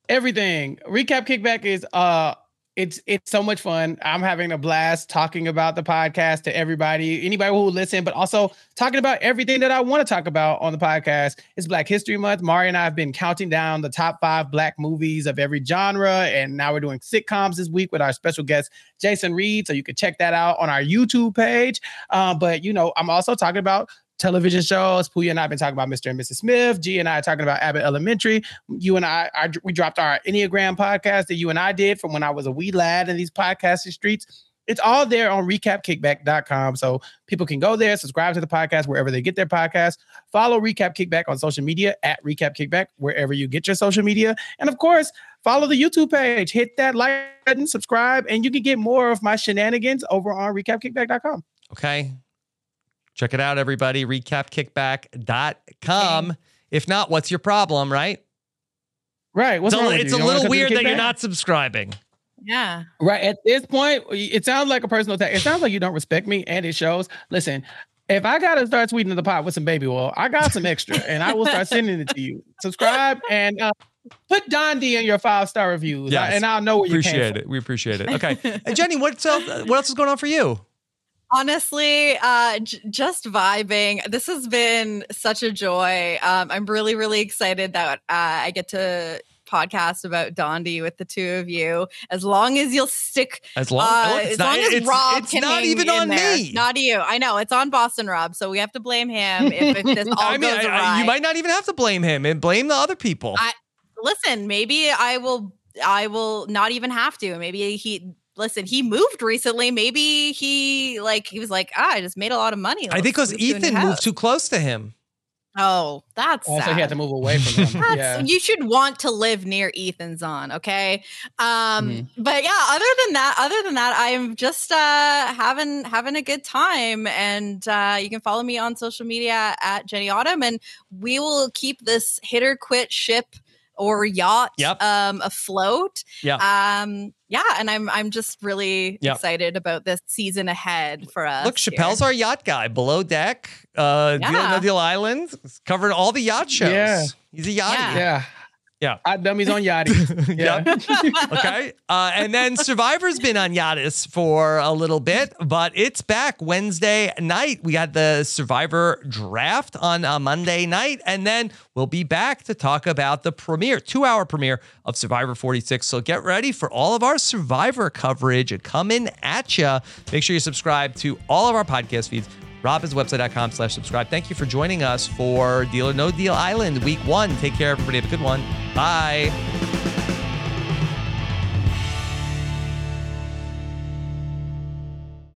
Everything. Recap Kickback is uh it's it's so much fun. I'm having a blast talking about the podcast to everybody, anybody who will listen, but also talking about everything that I want to talk about on the podcast. It's Black History Month. Mari and I have been counting down the top five black movies of every genre, and now we're doing sitcoms this week with our special guest Jason Reed. So you can check that out on our YouTube page. Uh, but you know, I'm also talking about television shows. Pooya and I have been talking about Mr. and Mrs. Smith. G and I are talking about Abbott Elementary. You and I, I, we dropped our Enneagram podcast that you and I did from when I was a wee lad in these podcasting streets. It's all there on recapkickback.com. So people can go there, subscribe to the podcast wherever they get their podcast. Follow Recap Kickback on social media at Recap Kickback, wherever you get your social media. And of course, follow the YouTube page, hit that like button, subscribe, and you can get more of my shenanigans over on recapkickback.com. Okay. Check it out, everybody. Recapkickback.com. Okay. If not, what's your problem, right? Right. What's it's wrong a, it's a little weird that you're not subscribing. Yeah. Right. At this point, it sounds like a personal attack. It sounds like you don't respect me, and it shows. Listen, if I gotta start sweetening the pot with some baby oil, I got some extra, and I will start sending it to you. Subscribe and uh, put Dondi in your five star reviews, yes. and I'll know where you appreciate it. We appreciate it. Okay, Jenny, what's else, what else is going on for you? Honestly uh j- just vibing this has been such a joy um i'm really really excited that uh, i get to podcast about Dondi with the two of you. As long as you'll stick, as long, uh, as, not, long as it's, Rob it's can not even on there. me, not you. I know it's on Boston Rob, so we have to blame him if, if this all I mean, goes awry. I, you might not even have to blame him and blame the other people. I, listen, maybe I will. I will not even have to. Maybe he listen, he moved recently. Maybe he like he was like, ah, I just made a lot of money. I think because Ethan moved too close to him. Oh, that's also sad. he had to move away from them. Yeah. You should want to live near Ethan's on, okay? Um, Mm-hmm. but yeah, other than that, other than that, I'm just uh having having a good time. And uh you can follow me on social media at Jenny Autumn, and we will keep this hit or quit ship or yacht Yep. um afloat. Yeah. Um yeah, and I'm I'm just really Yep. excited about this season ahead for us. Look, here. Chappell's our yacht guy. Below deck, uh, Deal. No Deal Island, covered all the yacht shows. Yeah. He's a yachty. Yeah. yeah. Yeah. Hot dummies on Yachty. Yeah. okay. Uh, and then Survivor's been on Yachtis for a little bit, but it's back Wednesday night. We got the Survivor draft on a Monday night, and then we'll be back to talk about the premiere, two hour premiere of Survivor 46. So get ready for all of our Survivor coverage coming at you. Make sure you subscribe to all of our podcast feeds. RobHasAWebsite.com slash subscribe. Thank you for joining us for Deal or No Deal Island week one. Take care, everybody. Have a good one. Bye.